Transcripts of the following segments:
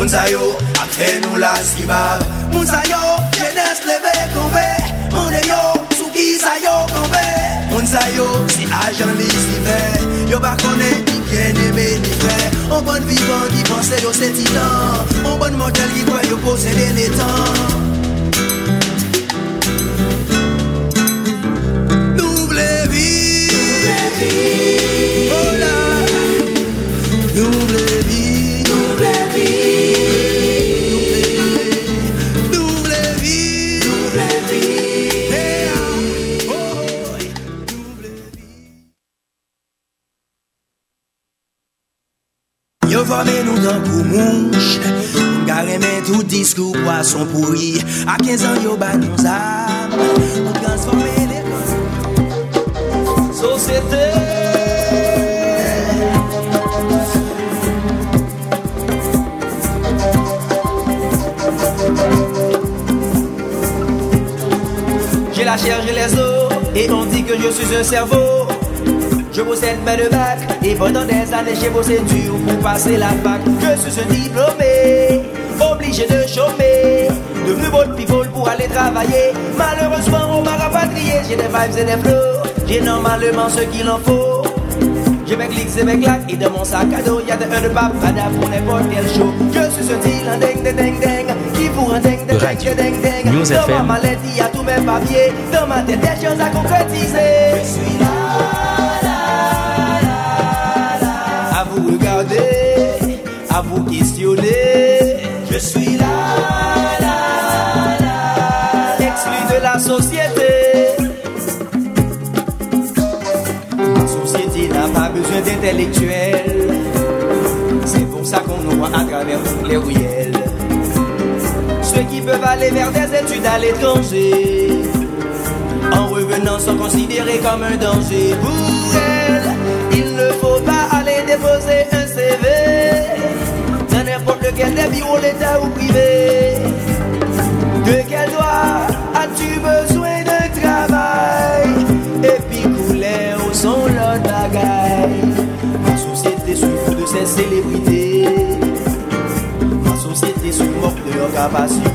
Moun sa yo ap fè nou la skibab. Moun sa yo jenes leve konve Moun de yo sou ki sa yo konve Moun sa yo si ajan li si fè Yo pa konè ki bien eme ni fè On bon vivan ki panse yo se titan. On bon motel ki kwa yo posede netan Nouvelle vi. Poisson pourri. A 15 an yo ba nou zam Moun transforme l'ekol Sosyete J'ai la chair, j'ai les os Et on dit que je suis un cerveau. Je possède mes deux bacs Et pendant des années j'ai bossé dur pour passer la fac. Je suis un diplômé Obligé de chômer Devenu votre people pour aller travailler. Malheureusement on m'a rapatrié. J'ai des vibes et des flows J'ai normalement ce qu'il en faut. J'ai mes clics et mes claques. Et dans mon sac à dos y'a des un de papada pour n'importe quel show. Je suis un deal en ding ding ding ding. Qui pour un ding ding ding ding Dans ma mallette il y a tous mes papiers. Dans ma tête des choses à concrétiser. Je suis là, là, là, là. À vous regarder, à vous questionner. Je suis là, société La société n'a pas besoin d'intellectuels. C'est pour ça qu'on nous voit à travers toutes les ruelles. Ceux qui peuvent aller vers des études à l'étranger, en revenant sont considérés comme un danger pour elles. Il ne faut pas aller déposer un CV dans n'importe lequel des bureaux l'État ou privé. De quel droit as-tu besoin d'un travail? Et puis couler au son l'autre bagaille Ma société souffre de ses célébrités. Ma société se moque de leur capacité.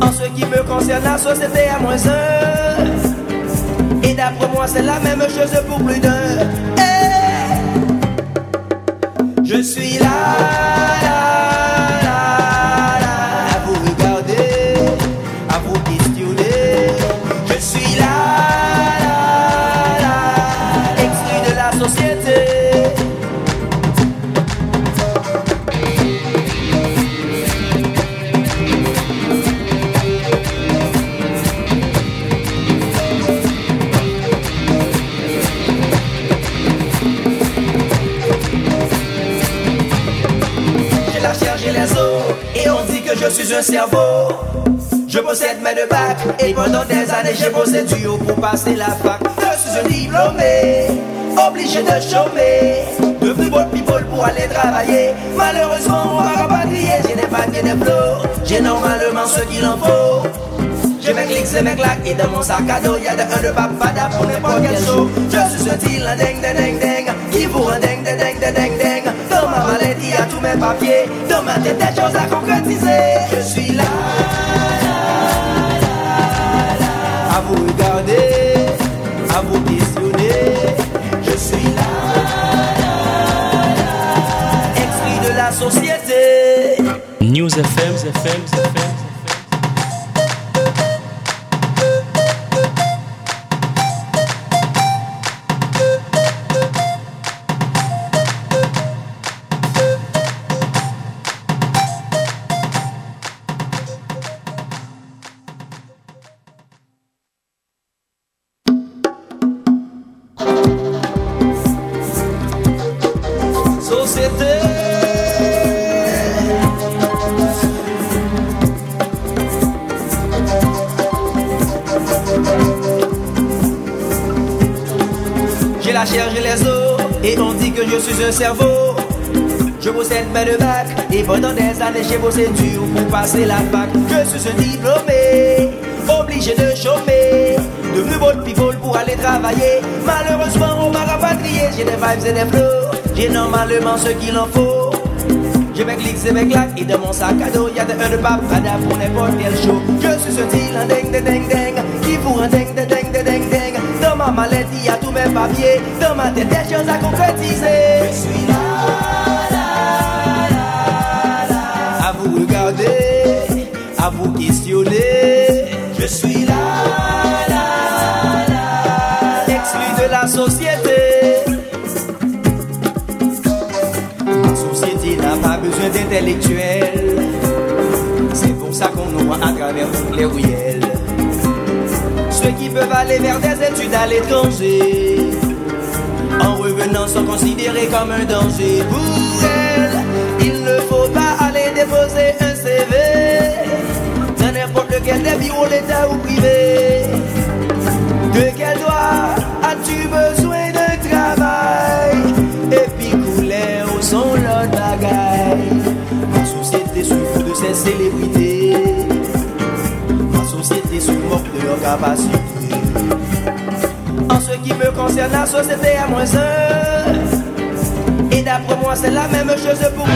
En ce qui me concerne, la société à moins un. Et d'après moi, c'est la même chose pour plus d'un. Eh! Je suis là, suis un cerveau. Je possède mes deux bacs, et pendant des années j'ai bossé dur pour passer la fac. Je suis un diplômé, obligé de chômer. Devenu bon people pour Malheureusement, on va rapatrier. J'ai des et des flots. J'ai normalement ce qu'il en faut. J'ai mes clics et mes claques et dans mon sac à dos Y'a de un de papada pour n'importe quel show Je suis ce un ding ding ding ding Qui vous un ding ding ding ding ding? sous mes papiers. Dans ma tête, des choses à concrétiser. Je suis là, là, là, là, à vous regarder, à vous questionner. Je suis là, esprit de la société. News FM, FM, FM. Dur pour passer la fac. Je suis un diplômé, obligé de chômer, devenu bon people pour aller travailler. Malheureusement on m'a rapatrié, j'ai des vibes et des flows, j'ai normalement ce qu'il en faut. J'ai mes clics et mes claques et dans mon sac à dos y'a de un de papada pour n'importe quel show. Je suis un deal un ding ding ding qui vous un ding ding ding ding ding. Dans ma mallette il y a tous mes papiers, dans ma tête des choses à concrétiser. Je suis à vous questionner. Je suis là, exclu de la société. La société n'a pas besoin d'intellectuels. C'est pour ça qu'on nous voit à travers toutes les ruelles. Ceux qui peuvent aller vers des études à l'étranger. En revenant sont considérés comme un danger pour. Faut pas aller déposer un CV dans n'importe lequel des bureaux, l'État ou privé. De quel droit as-tu besoin d'un travail? Et puis couler au son l'autre bagaille. Ma société souffre de ses célébrités. Ma société se moque de leur capacité. En ce qui me concerne, la société à moins un. D'après moi, c'est la même chose pour.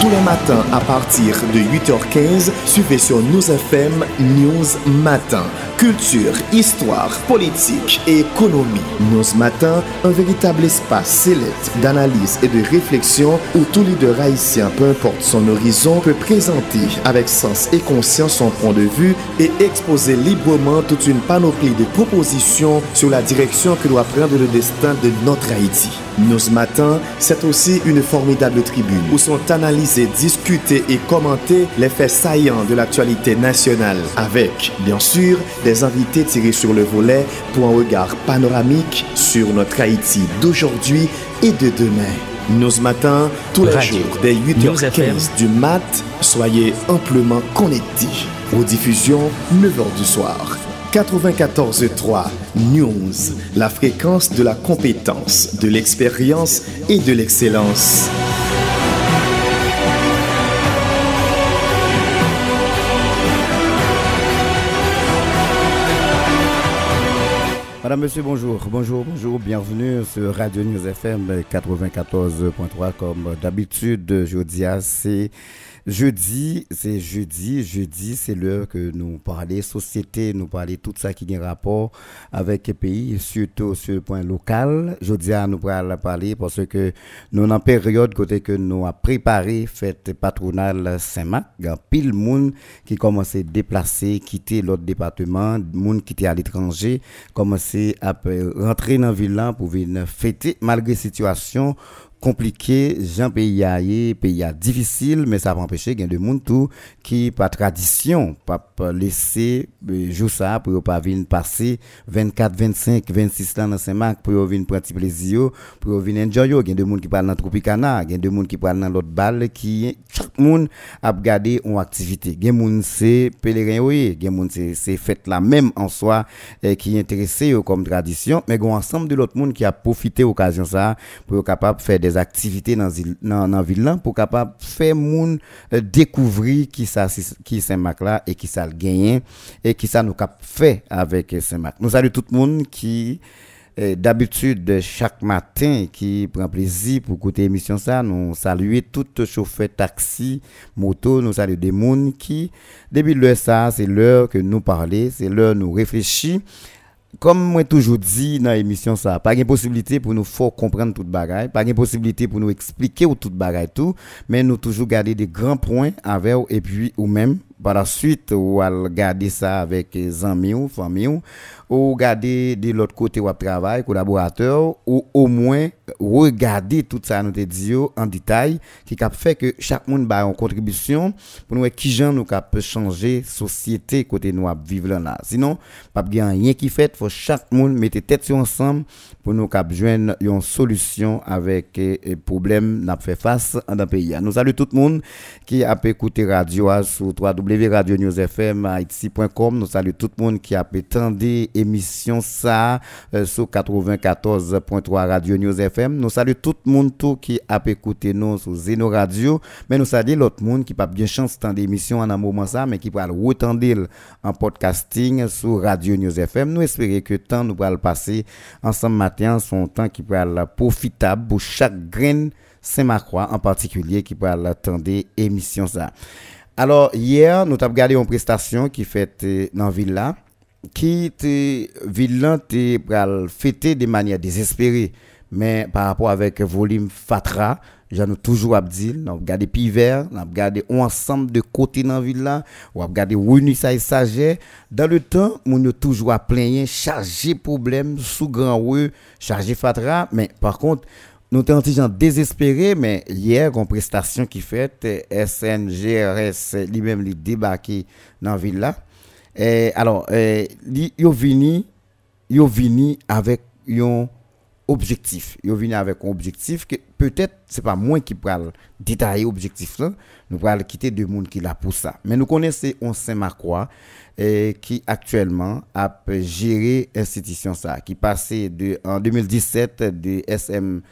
Tous les matins à partir de 8h15, suivez sur News FM News Matin. Culture, histoire, politique et économie. News Matin, un véritable espace sélect d'analyse et de réflexion où tout leader haïtien, peu importe son horizon, peut présenter avec sens et conscience son point de vue et exposer librement toute une panoplie de propositions sur la direction que doit prendre le destin de notre Haïti. News Matin, c'est aussi une formidable tribune où sont analysés, discutés et commentés les faits saillants de l'actualité nationale avec, bien sûr, des invités tirés sur le volet pour un regard panoramique sur notre Haïti d'aujourd'hui et de demain. News Matin, tous les Radio. jours, dès News 8h15 du mat, soyez amplement connectés. Aux diffusions, 9h du soir. 94.3 News, la fréquence de la compétence, de l'expérience et de l'excellence. Madame, Monsieur, bonjour. Bonjour, bonjour. Bienvenue sur Radio News FM 94.3. Comme d'habitude, jeudi, c'est jeudi, c'est jeudi, jeudi, c'est l'heure que nous parlons société, nous parlons tout ça qui a rapport avec le pays, surtout sur le point local. Jeudi, nous allons parler parce que nous sommes en période côté que nous avons préparé fête patronale Saint-Marc. Il y a pile monde qui commence à déplacer, quitter l'autre département, monde qui était à l'étranger, commencer à rentrer dans la ville pour venir fêter malgré situation compliqué, Jean pays pays difficile, mais ça va empêcher qu'il y ait des monde tout qui par tradition pas laisser euh, jouer ça pour pas venir passer 24, 25, 26 ans dans Saint-Marc pour venir prendre petit plaisir, pour venir enjoy. Il y a des monde qui parlent dans Tropicana, il y a des monde qui parlent dans l'autre balle qui chaque monde a regardé une activité. Il y a des monde c'est pèlerin il y a des monde c'est fête la même en soi euh, qui est intéressé comme tradition, mais il y a ensemble de l'autre monde qui a profité occasion ça pour être capable de faire des activités dans dans ville pour capable faire moun euh, découvrir qui ça qui Saint-Marc là et qui ça le gagné et qui ça nous cap fait avec Saint-Marc. Nous saluons tout le monde qui euh, d'habitude chaque matin qui prend plaisir pour écouter l'émission ça. Nous saluer tout chauffeur taxi moto. Nous saluons des monde qui depuis l'heure ça c'est l'heure que nous parler c'est l'heure nous réfléchir comme moi toujours dit dans l'émission ça pas de possibilité pour nous faire comprendre toute bagaille pas de possibilité pour nous expliquer ou toute bagaille tout mais nous toujours garder des grands points avec et puis ou même par la suite ou à garder ça avec les amis ou famille ou, ou garder de l'autre côté ou travail collaborateur ou au moins regarder tout ça nous dit en détail qui cap fait que chaque monde ba une contribution pour nous qui gens nous cap changer société côté nous vivre là, sinon pas bien rien qui fait faut chaque monde mettre tête ensemble pour nous cap joindre une solution avec eh, eh, problème n'a fait face dans le pays. Nous saluons tout le monde qui a pu écouter radio sur www.radionewsfm haïti.com nous saluons tout le monde qui a pu tendre émission ça euh, sur 94.3 Radio News FM nous saluons tout le monde tout qui a pu écouter nous sur Zeno Radio. Mais nous saluons l'autre monde qui pas bien chance de émission en un moment ça mais qui va retendre en podcasting sur Radio News FM nous espérons que temps nous va le passer ensemble matin son temps qui va profitable pour chaque graine Saint-Macroix en particulier qui va l'attendre émission ça. Alors hier nous avons regardé une prestation qui fait euh, dans la ville là qui là te pral fêter de manière désespérée. Mais par rapport avec volume fatra j'en ai toujours abdil nous avons regardé piver nous avons regardé ensemble de côtés dans la ville là ou regardé revenu ça et sagé dans le temps nous avons toujours à plaigner chargé problème sous grand rue chargé fatra. Mais par contre nous étions gens désespérés, mais hier, une prestation qui fait, SNGRS lui-même lui débarqué dans la ville. Et alors, li- yo vini, avec un objectif. Yo vini avec un objectif que peut-être c'est pas moi qui pourrais détailler objectif là, nous pourrons quitter deux monde qui là pour ça. Mais nous connaissons un Saint-Macroix eh, qui actuellement a géré institution ça qui passé de en 2017 de SM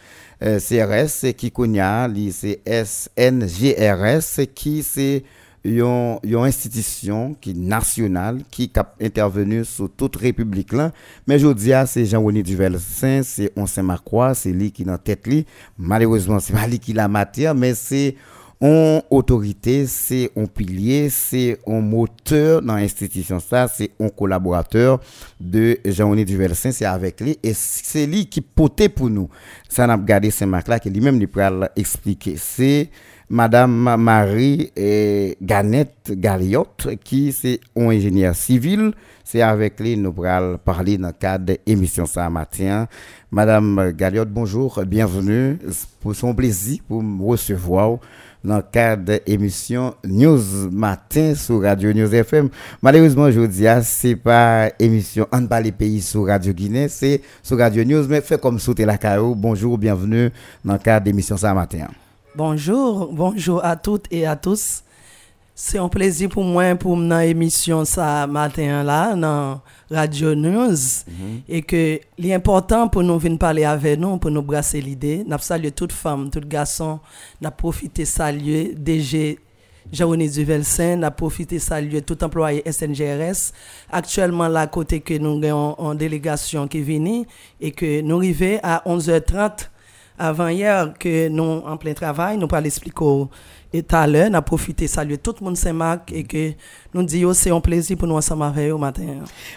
euh, CRS qui connaît c'est SNGRS qui c'est une institution qui nationale qui cap intervenu sur toute république là. Mais je dis c'est Jean-René Duvelsin c'est on Saint-Macroix c'est lui qui dans tête li malheureusement c'est pas lui qui la matière mais c'est on autorité, c'est un pilier, c'est un moteur dans l'institution ça, c'est un collaborateur de Jean-René Duvelsin, c'est avec lui et c'est lui qui potait pour nous. Ça n'a pas gardé Saint-Marc là qui lui-même lui pourra expliquer. C'est Madame Marie eh, Ganette Galiotte, qui c'est un ingénieur civil. C'est avec lui nous pourrons parler dans le cadre de ça matin. Madame Galiotte, bonjour, bienvenue. Pour son plaisir pour me recevoir dans le cadre de l'émission News Matin sur Radio News FM. Malheureusement, vous dis, ah, c'est pas émission On pas les pays sur Radio Guinée, c'est sur Radio News, mais fait comme sauter la carreau. Bonjour, bienvenue dans le cadre de l'émission ça matin. Bonjour, bonjour à toutes et à tous. C'est un plaisir pour moi pour dans l'émission ça matin là dans Radio News. Et que l'important pour nous venir parler avec nous pour nous brasser l'idée, n'a salué toute femme, tout garçon, n'a profité saluer DG Jean-René Duvelsin, n'a profité saluer tout employé SNGRS. Actuellement, là, côté que nous avons en délégation qui vient et que nous arrivons à 11h30 avant hier que nous en plein travail, nous parlons expliquer au et tout à l'heure, nous avons profité saluer tout le monde Saint-Marc et que nous disons c'est un plaisir pour nous ensemble avec au matin.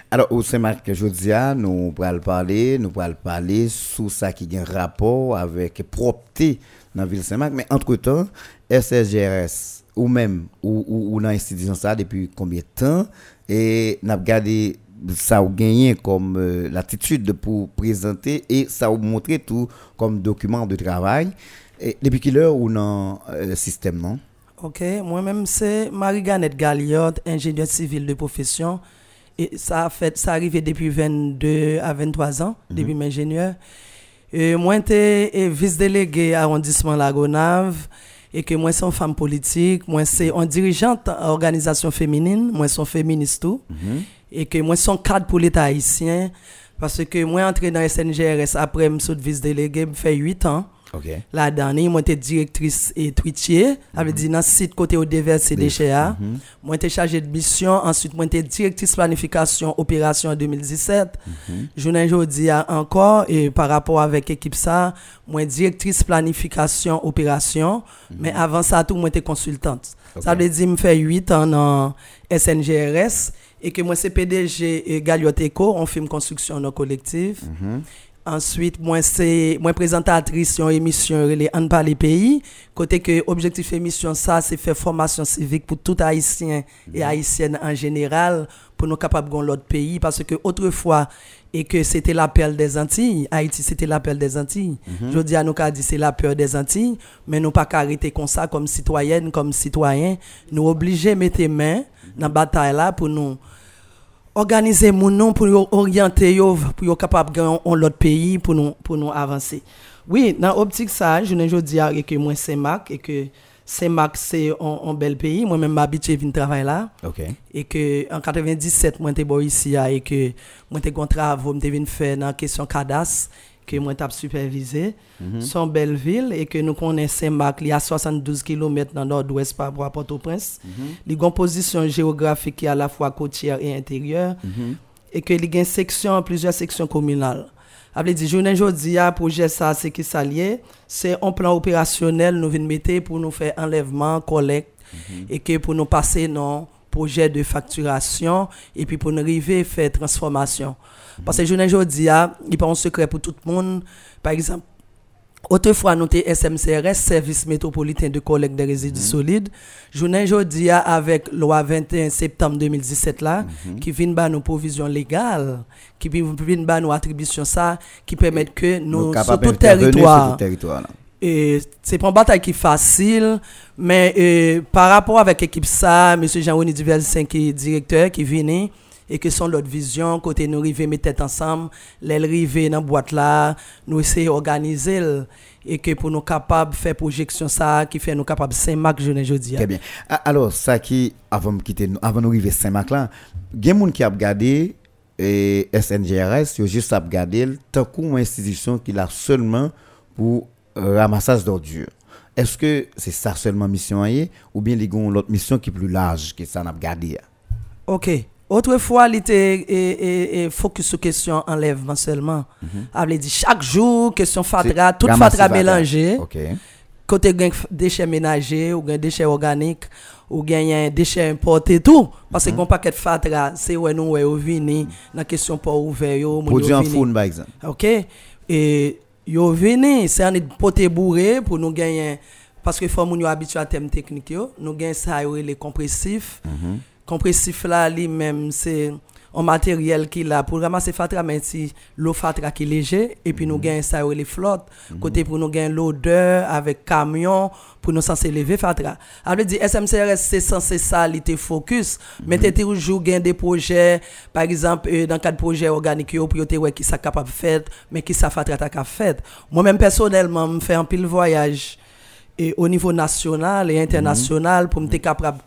Alors, au Saint-Marc, ah, nous pourrons parler, nous pourrons parler sur ça qui a un rapport avec propreté dans la ville de Saint-Marc. Mais entre-temps, SSGRS, ou même, ou, ou, ou dans l'institution ça depuis combien de temps, et nous avons gardé ça a gagné comme euh, l'attitude pour présenter et ça a montré tout comme document de travail. Et depuis quelle heure ou dans le système, non? Ok, moi-même c'est Marie-Ganette Galliot, ingénieur civil de profession. Et ça a fait, ça arrivé depuis 22 à 23 ans, depuis mes ingénieur. Et moi, j'étais vice-délégué arrondissement Lagonave. Et que moi, c'est une femme politique. Moi, c'est une dirigeante organisation féminine. Moi, c'est féministe tout. Et que moi, c'est un cadre pour l'État haïtien. Parce que moi, entré dans SNGRS après, je suis vice-délégué, me fait 8 ans. OK. La dernière, moi, j'étais directrice et twitchier. avait dit, dans le site côté au déverser déchets. hein. Moi, j'étais chargée de mission. Ensuite, moi, j'étais directrice planification opération en 2017. Je n'ai aujourd'hui encore, et par rapport avec l'équipe ça, moi, directrice planification opération. Mais avant ça, tout, moi, j'étais consultante. Ça veut dire, me fait 8 ans en SNGRS et que moi, c'est PDG et Galioteco, on fait une construction dans collectif. Ensuite, moi, c'est moi présentatrice sur émission les En parler pays. Côté que objectif émission ça, c'est faire formation civique pour tout haïtien et haïtienne en général pour nous capables de l'autre pays parce que autrefois et que c'était l'appel des Antilles, Haïti c'était l'appel des Antilles. Je dis à nous dit c'est la peur des Antilles, mais nous pas arrêter comme ça comme citoyenne, comme citoyen, nous obligés mettre main dans la bataille là pour nous organiser mon nom pour orienter yo pour yo capable gagner en l'autre pays pour nous pour nous avancer. Oui, dans optique ça, je ne dis que moi c'est Mac et que c'est Mac c'est un, un bel pays, moi même m'habitué venir travailler là OK. et que en 97 moi j'étais ici et que moi j'étais contre travaux, m'étais venu faire dans question cadastre que moi t'ai supervisé son belle ville et que nous connaissons Saint-Marc il y a 72 km dans le nord-ouest par rapport à Port-au-Prince. Il y a une position géographique qui est à la fois côtière et intérieure et que il y a une section plusieurs sections communales. Avait dit journée jodi a projet ça c'est qui ça lié, c'est un plan opérationnel nous venons mettre pour nous faire enlèvement, collecte et que pour nous passer non projet de facturation et puis pour nous arriver faire transformation. Parce que journée jodi a, il pas un secret pour tout le monde. Par exemple, Autrefois, nous étions SMCRS, Service métropolitain de collecte des résidus solides. Journée aujourd'hui avec loi 21 septembre 2017 là, qui vient ba nos provisions légales, qui vient ba nos attributions ça, qui permettent que nous, sur tout sur territoire, et c'est pas une bataille qui est facile, mais euh, par rapport avec l'équipe ça, M. Jean-René qui est directeur, qui vient et que son l'autre vision, côté nous river mes têtes ensemble, les river dans la boîte là, nous essayer d'organiser le- et que pour nous capables faire projection qui fait nous capables Saint-Marc journée jeudi. Très bien. A- Alors, ça qui, avant de quitter, nous- avant de arriver à Saint-Marc là, il a des gens qui ont regardé et SNGRS, ils ont juste regardé tant qu'une institution qui a seulement pour euh, ramassage d'ordures. Est-ce que c'est ça seulement mission ou bien il y a une autre mission qui est plus large que ça n'a regardé? Ok. Autrefois, il était focus sur question enlèvement seulement. Elle dit chaque jour, question fatra, toute fatra mélangée. OK. côté déchets ménagers ou déchets organiques ou gain déchets importés tout parce que gon paquet de fatra c'est ouais nous ouais vini dans question pas ouvert yo Produit en faune, par exemple. OK et yo vini c'est un poté bourré pour nous gagner parce que faut yo habitué à thème technique yo nous gain ça les compressifs compressif là lui-même c'est un matériel qui là pour ramasser fatra mais si l'eau fatra qui léger et puis nous gagnons ça les flottes. Côté pour nous gagner l'odeur avec camion pour nous censé lever fatra avait dit SMCRS c'est censé ça il était focus. Mais t'es toujours gain des projets. Par exemple euh, dans cadre projet organique yo pour te ouais qui ça capable faire mais qui ça fatra ta cap fait. Moi même personnellement me fait un pile voyage et au niveau national et international pour me capable de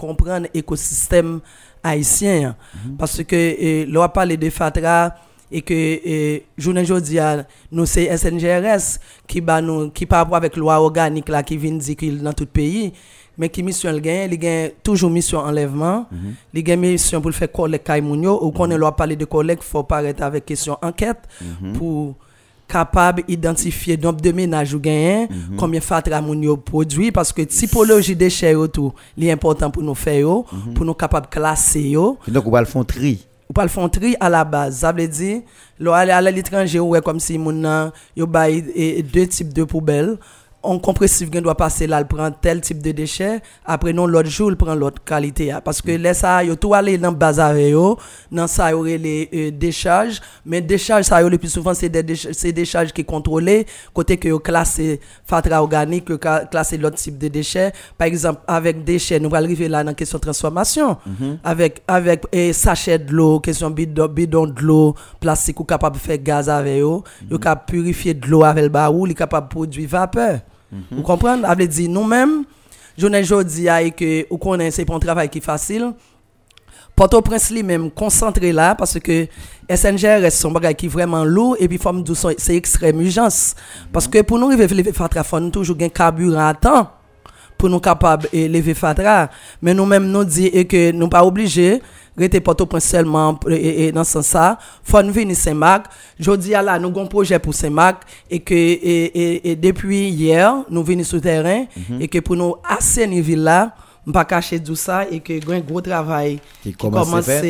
comprendre l'écosystème haïtien parce que euh, l'on a parlé de Fatra et que euh, journée aujourd'hui nous c'est SNGRS qui ba nous qui par rapport avec loi organique là qui vient dire qu'il dans tout pays mais qui mission le gagne il gagne toujours mission enlèvement il gagne mission pour le faire moun yo ou qu'on loi parler de collecte faut paraître avec question enquête pour capable d'identifier nombre de ménages ou gagnent, combien fatra moun produit parce que typologie déchets yo tout, li important pour nous faire yo, pour nous capable classer yo, Donc, on va le faire tri. ou pas le font tri à la base. Ça veut dire, lo aller à l'étranger ouais comme si moun nan yo eh, deux types de poubelles. On compressif gen doit passer là, il prend tel type de déchets, après non l'autre jour il prend l'autre qualité ah. parce que laisse ça yo tout aller dans bazar yo, dans ça y aurait les euh, décharges, mais décharges ça yo le plus souvent c'est des déch- c'est des décharges qui contrôlées. Côté que yo classé fatra organique, yo classé l'autre type de déchets. Par exemple avec déchets, nous allons arriver là dans question transformation. Avec avec eh, sachet de l'eau, question bidon, bidon de l'eau, plastique ou capable de faire gaz avec yo, yo capable purifier de l'eau avec le baoul, il capable de produire vapeur. Vous comprenez? Nous-mêmes, journée jodi a et que ou connaît c'est pas un travail qui est facile. Port-au-Prince lui-même concentré là parce que SNGRS son bagage qui vraiment lourd et puis faut me dire son- c'est extrême urgence. Parce que pour nous lever fatra faut toujours un carburant à temps pour nous capables de lever fatra. Mais nous même nous et que nous pas obligés rester Port-au-Prince seulement et, dans ce sens ça faut nous venir Saint-Marc. Jodi là nous avons un projet pour Saint-Marc et que et, et- depuis hier nous venons sur terrain et que pour nous assainir ville là pas cacher tout ça et que un gros travail Qui commence à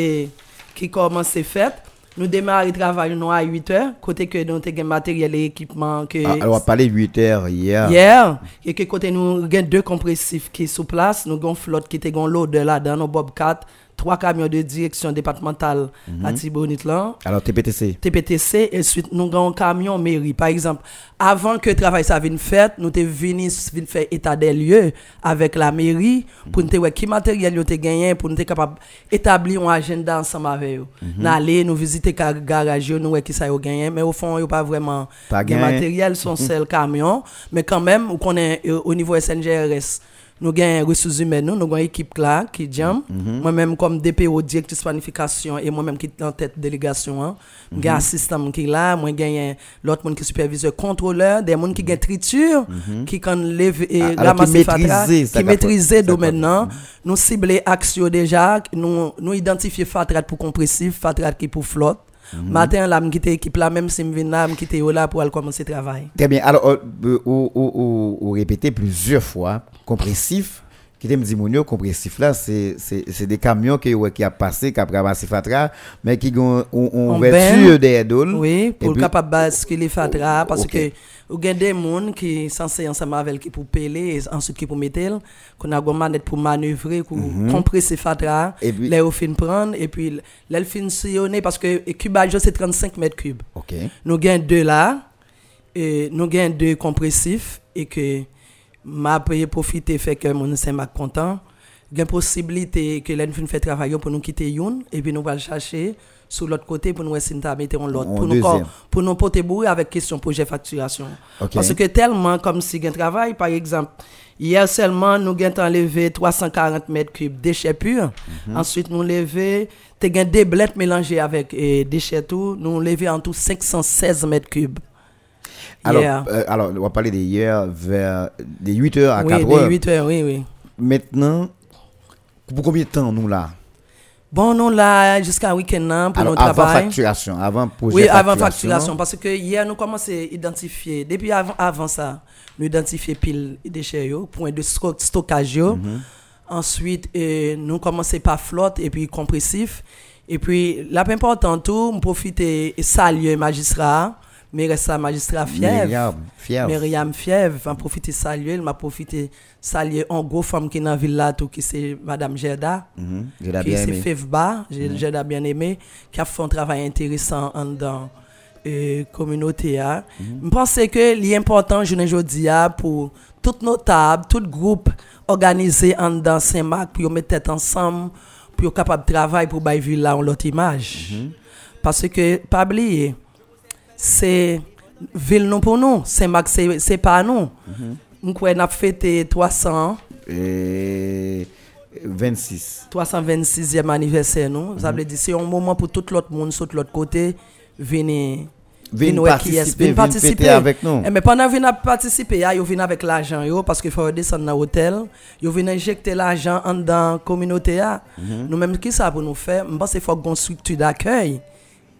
qui commence à fait. Nous démarrons le travail nous à 8 heures, côté que nous avons matériel et équipement que Ah, Alors, on a parlé 8 heures hier. hier, et que côté nous avons deux compressifs qui sont sur place, nous avons une flotte qui était l'eau de là dans nos Bobcat, trois camions de direction départementale Mhm. à Tibonit là. Alors, TPTC. TPTC et ensuite nous avons un camion mairie. Par exemple, avant que le travail ça vienne fait, nous venus venir faire état des lieux avec la mairie pour nous voir qui matériel nous avons gagné pour nous être capable d'établir un agenda ensemble avec eux. Nous aller nous visiter le garage, nous voir qui ça a gagné, mais au fond, il n'y a pas vraiment gagné. matériel, son seul camion, mais quand même, on connaît euh, au niveau SNGRS. Nous avons ressources humaines, nous nous avons une équipe là qui jam. Moi-même, comme DPO, directrice planification, et moi-même qui est en tête de délégation, j'ai un assistant qui est là, moi j'ai l'autre monde qui est superviseur, contrôleur, des gens qui ont triture, qui quand lève et ramassé fatra, qui maîtrisent le domaine. Nous ciblons action déjà, nous, nous identifions fatrat pour compressif, fatrat qui pour flotte. Matin, là, je quitte l'équipe là, même si je viens là, je quitte là pour aller commencer le travail. Très bien. Alors, euh, euh, ou répéter plusieurs fois, compressif. Qui te me dit, Mounio, compressif là, c'est c'est- c'est des camions qui, ouais, qui a passé, qui a ramassé Fatra, mais qui ont On baigne. des doules. Oui, pour capable basculer fatra parce que vous avez des gens qui sont censés ensemble avec qui pour peler ensuite qui pour mettre qu'on a une manette pour manœuvrer pour compresser fatra Mhm. Et puis- là au fin prendre et puis là le fin sillonner parce que cubage c'est 35 mètres cubes. OK. Nous avons deux là, et nous avons deux compressifs et que m'a profiter fait que mon saint mac content. Il y a une possibilité que l'on fait travailler pour nous quitter une et puis nous allons chercher sur l'autre côté pour nous essayer de mettre l'autre pour nous pour nous porter bourré avec question projet facturation. Ok. Parce que tellement comme si un travail par exemple hier seulement nous avons enlevé 340 mètres cubes déchets purs. Mhm. Ensuite nous levé des blettes mélangées avec eh, déchets tout, nous levé en tout 516 mètres cubes. Alors, euh, alors, on va parler de hier vers des 8 heures à oui, 4 des heures. 8 heures, oui, oui. Maintenant, pour combien de temps nous là? Bon, nous là, jusqu'à week-end là, pour Alors, notre avant travail. facturation, avant projet Oui, avant facturation. Parce que hier, nous commençons à identifier, depuis avant, avant ça, nous identifier pile de déchets, point de sto- stockage. Mhm. Ensuite, euh, nous commençons par flotte et puis compressif. Et puis, la plus important, tout, nous profiter et saluer magistrat, ça magistrat fier. Myriam, fier. Myriam Fièvre, m'a profité saluer, m'a profité saluer un gros femme qui est dans la ville là, tout, qui c'est Madame Gerda, Mhm, l'ai qui c'est. Fevba, Gerda bien aimé, qui a fait un travail intéressant en dans euh, communauté. hein. Je pense que l'important, je ne dis pour toutes nos tables, tout groupe organisé en dans Saint-Marc, pour mettre tête ensemble, pour être capable de travailler pour bailler ville là en l'autre image. Parce que, pas oublier, c'est ville non pour nous, Saint-Marc c'est c'est pas nous. Nous avons fêté 300 Et 26. 326e anniversaire nous. Ça veut dire c'est un moment pour tout l'autre monde sur l'autre côté venir est- participer, venir fêter avec nous. Eh, mais pendant venir participer, ils viennent avec l'argent yo parce qu'il faut descendre dans l'hôtel, ils viennent injecter l'argent en dans la communauté ya. Mhm. Nous même qui ça pour nous faire, je pense qu'il faut une structure d'accueil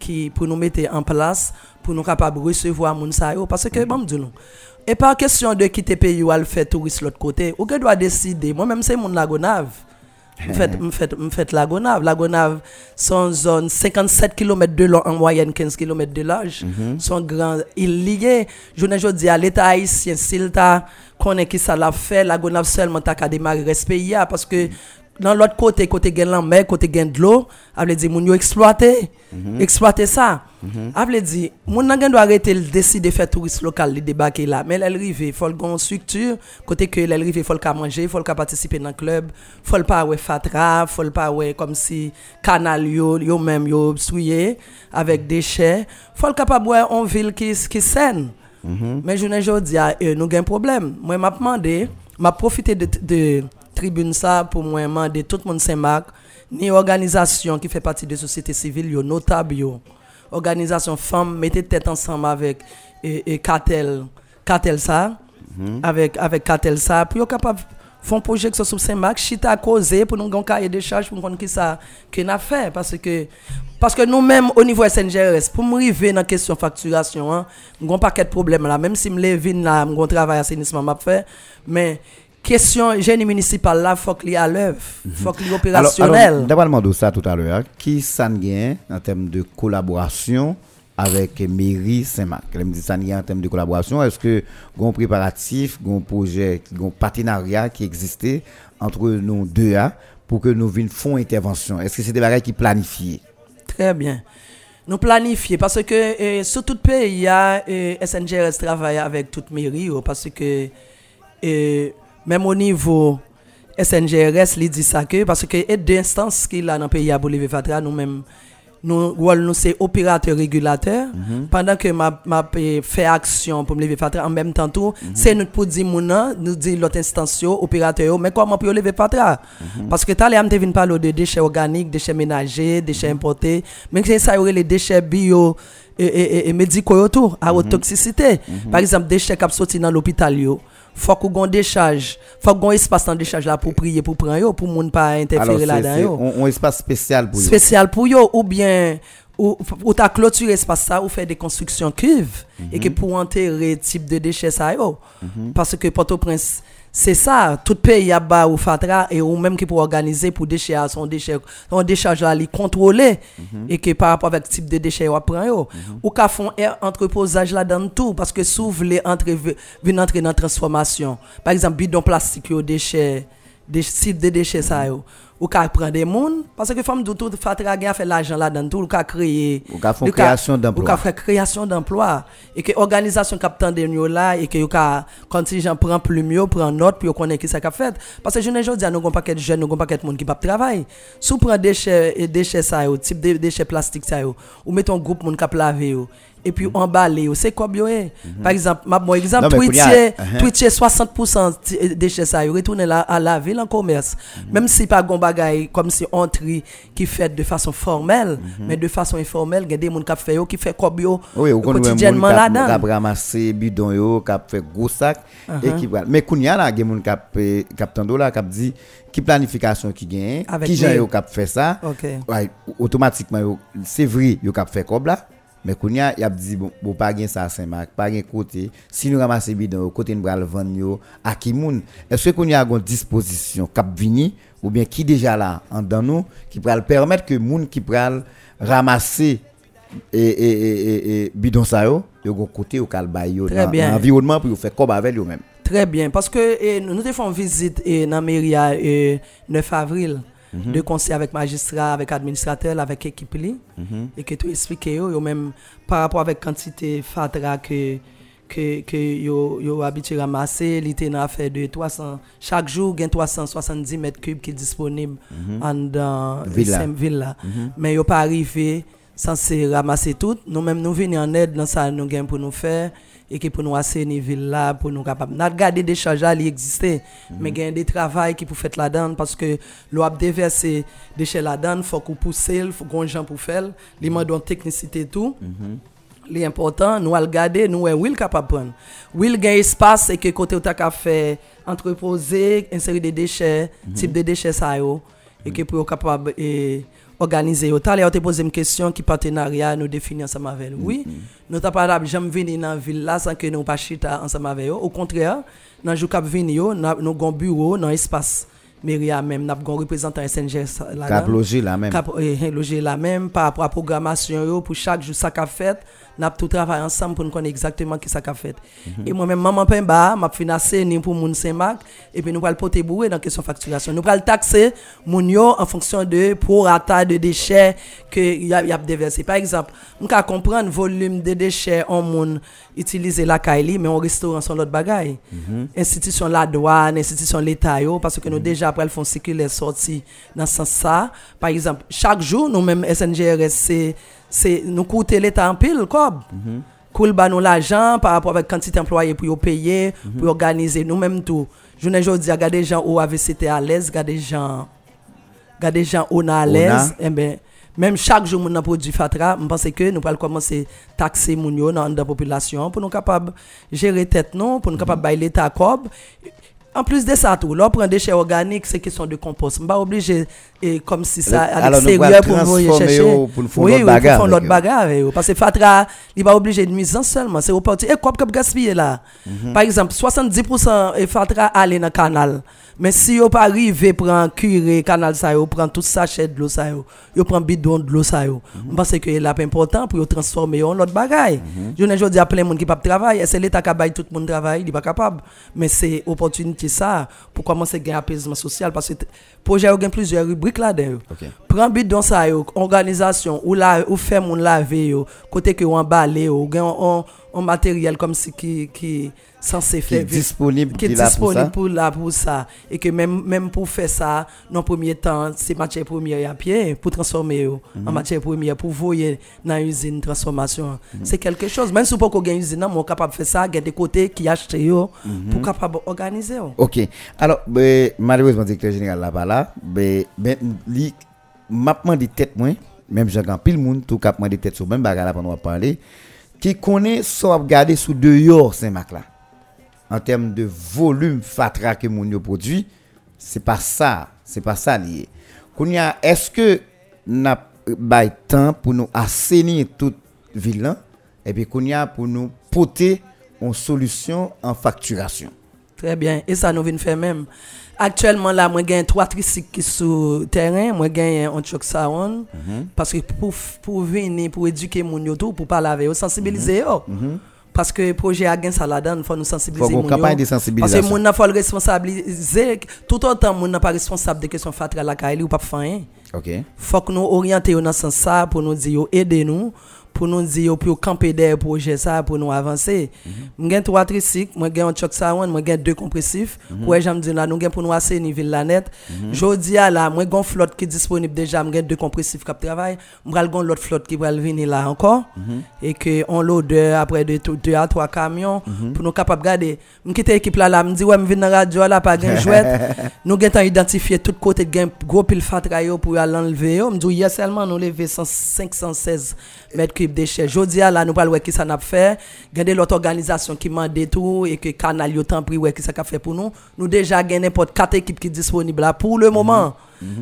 qui pour nous mettre en place pour nous capable recevoir moun sa yo. Parce que bon dit nous et pas question de quitter pays ou aller faire touriste l'autre côté. Ou que doit décider? Moi même c'est mon lagonave. Me fait me fait fait lagonave. Lagonave son zone 57 km de long en moyenne 15 km de large. Son grand il lié. Je ne dis à l'état haïtien s'il t'a connaît qui ça l'a fait lagonave seulement t'a qu'à démarrer respect parce que dans l'autre côté côté gen la mer côté de l'eau a veut dire moun yo exploiter exploiter ça. A veut dire moun nan doit arrêter le décider faire touriste local li débarquer là. Mais elle rive faut le structure côté que elle rive faut le manger faut le participer dans club faut le pas ouais fatra faut le pas ouais comme si canal yo yo même yo souillé avec déchets. Faut le capable ouais en ville qui qui saine. Mais je ne dis nous avons un problème. Moi, m'a demandé, m'a profité de, de tribune ça pour moi demander tout le monde Saint-Marc ni organisation qui fait partie de la société civile yo notable yo. Organisation femmes mettez tête ensemble avec et, et cartel cartel ça. Avec avec cartel ça. Pour capable font projet que sur Saint-Marc chita à causer pour nous un cahier de charge pour nous connaître qui ça qu'on a fait. Parce que parce que nous-mêmes au niveau SNGRS pour me arriver dans la question facturation hein, nous un paquet de problèmes là. Même si me lever là mon travail assainissement m'a fait mais question génie municipal là faut qu'il y a l'œuvre faut qu'il y ait Alors, opérationnel d'abord, demandé ça tout à l'heure. Qui gagne en termes de collaboration avec mairie Saint-Marc? Elle me dit ça en termes de collaboration. Est-ce que un préparatif, un projet, un partenariat qui existait entre nous deux hein, pour que nous faire intervention? Est-ce que c'est des bagages qui planifiés? Très bien. Nous planifier parce que euh, sur tout pays, il y a euh, SNGRS travaille avec toute mairie oh, parce que euh, même au niveau SNGRS, il dit ça que parce que et deux instances qu'il a dans le pays à Bolivar Fatra, nous même nous rôle nous c'est opérateur régulateur. Pendant que m'a m'a fait action pour me lever fatra en même temps tout c'est nous pour dire nom, nous dire l'autre instance opérateur mais comment pour lever fatra parce que t'as les te vinn parler de déchets organiques déchets ménagers déchets importés mais c'est ça y aurait les déchets bio et, et, et, et médicaux yo tout à haute toxicité. Par exemple déchets qui sorti dans l'hôpital faut qu'on décharge. Faut qu'on espace dans décharge là pour prier pour prendre yo pour moun pas interférer là-dedans yo. un un espace spécial pour eux. spécial pour yo ou bien ou, ou t'as clôturé espace ça ou fait des constructions cuves et que pour enterrer type de déchets ça yo. Parce que Port-au-Prince Se sa, tout pe y ap ba ou fatra e ou menm ki pou organize pou deshe a son deshe, son deshaj la li kontrole mm -hmm. e ke par rapport vek tip de deshe yo ap pran yo. Mm -hmm. Ou ka fon er entreposaj la dan tou paske sou vle entre, vin entre nan transformasyon. Par exemple, bidon plastik yo deshe, de, tip de deshe sa yo. Mm -hmm. Ou qu'a prendre des monde parce que femme de tout fatra gain fait l'argent là dans tout ou qu'a créer Ou font ou création d'emploi. ou qu'a fait création d'emploi. Et que organisation captant de nous là et que qu'a contingent prend plus mieux prend note puis yo connaît qui ça qu'a fait parce que je ne dis nous gon paquet jeunes nous gon paquet de monde qui pas travail sous prend déchets et déchets ça yo type de déchets plastiques ça yo. Ou mettons groupe monde qui laver yo et puis emballer c'est quoi yo eh? par exemple ma bon exemple uh-huh. Twittier 60% ti- déchets ça retourner là à la ville en commerce même si pas gon bagay comme si on tri qui fait de façon formelle mais de façon informelle il y a des monde qui fait qui fait ou qu'on quotidiennement là-dedans ramasser bidon yo, kap fait gros sac et qui pral. Mais kounya là, gen moun kap eh, kap tando là kap dit qui planification qui gagne, qui yo kap fait ça. Automatiquement c'est vrai yo kap fait comme là? Mais kounya y a dit bon, bon pas gen ça Saint-Marc, pas gen côté. Si nous ramasser bidon côté nous pral vendre à qui moun? Est-ce que kounya a une disposition kap vini ou bien qui déjà là en dans nous qui pral permettre que moun qui pral ramasser et et et et, bidon ça yo gon côté au kal bay yo Très dans bien. dans environnement pour faire comme avec yo même Très bien, parce que nous nous faisons visite eh, dans la mairie eh, 9 avril, de conseil avec magistrat, avec administrateur, avec équipe li, et que tout expliqué yo, yo même par rapport avec quantité fatra que que que yo yo habitué ramasser, te nan fait de 300 chaque jour gain 370 mètres cubes qui disponible en dans Villa. Villa. Mais yo pas arrivé censé ramasser tout, nous même nous venir en aide dans ça nous gain pour nous faire et que pour nous assainir ville là pour nous capable n'a garder des charges là qui existent mais il y a des travail qui pour faire là-dedans parce que l'eau a déversé déchets là-dedans faut qu'on pousse faut qu'on gens pour faire. Les demande une technicité tout. L'important, nous allons garder, nous sommes will capable de prendre. Will gain espace et que côté où tu as fait entreposer, insérer des déchets, type de déchets ça yo, et que pour être capable et à l'heure, tu posé une question qui partenariat nous définit ensemble avec eux. Oui, nous t'as pas jamais venir dans la ville là sans que nous pas chita ensemble avec eux. Au contraire, dans le jour venir yo, nous avons un bureau dans espace mairie a même, nous avons un représentant SNGS là. cap loger là même Cap eh, loger la même par rapport à la programmation pour chaque jour ça qu'a fait n'a tout travail ensemble pour nous connaître exactement qui ça qu'a fait. Et moi même maman Pemba m'a financé ni pour moun Saint-Marc et puis nous le porter bourré dans question facturation. Nous le taxer moun yo en fonction de prorata de déchets que y a y a déversé. Par exemple on peut comprendre volume de déchets en moun utiliser la Kaili mais on restaurant son l'autre bagaille. Institution la douane institution l'état yo parce que nous déjà après le font circuler sorti dans ce sens ça par exemple chaque jour nous même C'est nous coûter l'état en pile comme cool ba nous l'argent par rapport avec quantité employés pour yo payer pour organiser nous même tout. Je ne dis pas, des gens où AVC à l'aise, des gens, des gens où on est à l'aise, eh ben, même chaque jour, nous produit Fatra, je pense que nous allons commencer à taxer gens dans la population pour nous capables de gérer tête, non, pour nous capables de l'État cob. En plus de ça, tout, là, on prend des déchets organiques, c'est question de compost. Ne pas obligé, et comme si ça, à l'extérieur, pour nous chercher. Pour nous faire oui, pour bagarre. faire l'autre bagarre. avec. Parce que Fatra, il va obligé de nuisance seulement. C'est au parti. Et quoi que gaspiller là? Par exemple, 70% de Fatra aller dans le canal. Mais si vous pas arrivé prendre curé canal ça yo, prend tout sachet de l'eau ça yo, yo prend bidon de l'eau ça. Je pense que c'est important pour yo transformer en l'autre bagaille. Je ne dis à plein monde qui pas travailler, c'est l'état qui bail tout le monde travail, il pas capable. Mais c'est opportunité ça pour commencer à gagner apaisement social parce que t- projet a plusieurs rubriques là-dedans. Ok. Prends bidon ça yo, organisation ou la ou faire mon laver yo, côté que yo, gen on, on matériel comme si qui qui censé faire qui est qui disponible pour là pour ça et que même même pour faire ça dans le premier temps c'est matière première à pied pour transformer yo Mhm. en matière première pour voyer dans usine transformation Mhm. c'est quelque chose même si pas qu'on gagne usine on capable de faire ça il y a des côtés qui achètent yo Mhm. pour capable organiser yo. Ok. Alors, ben, malheureusement, le directeur général là pas là. Ben, ben, li, m'a demandé tête moi, même j'ai grand pile monde tout cap demandé tête sur même bagarre là pendant on parler, qui connaît so a regarder sous dehors Saint-Marc là. En termes de volume fatra que moun yo produit, c'est pas ça, c'est pas ça lié. Est-ce que n'a bay temps pour nous assainir toute ville et puis kounya pour nous porter une solution en facturation. Très bien. Et ça nous vient faire même. Actuellement, là, moi, j'ai trois tricycles qui sont sur le terrain. Moi, j'ai un choc sound. Parce que pour, pour venir, pour éduquer mon yo tout, pour parler avec eux, sensibiliser eux. Parce que le projet a gain ça là-dedans, il faut nous sensibiliser. Faut une moun campagne yo. de sensibilisation. Parce que moun faut le responsabiliser. Tout autant, moun n'a pas responsable de question fatra la kaili ou pas faire rien. OK. faut que nous orienter dans ce sens ça pour nous dire aider nous pour nous dire pour camper des projets ça pour nous avancer. Moi j'ai trois tricycles moi j'ai un choc sound moi j'ai deux compressifs. Pour j'aime dire là nous gain pour nous assainir la net. Jodi à là moi une flotte qui est disponible déjà moi j'ai deux compressifs qui travaillent. Moi j'ai l'autre flotte qui va venir là encore. Et que on l'odeur après de tout- deux à trois camions pour nous capable garder. Me quitter équipe là là me dit ouais me venir dans radio là pas gain jouette. Nous gain identifier tout côté gain gros pile fatra yo pour aller enlever yo. Me dit hier seulement nous lever 100 516 mètres cubes déchets jodi à là nous voir qui ça n'a fait. Gain l'autre organisation qui mande tout et que canal yo temps pris ouais qui ça qu'a fait pour nous. Nous déjà gain n'importe quatre équipes qui disponibles là pour le moment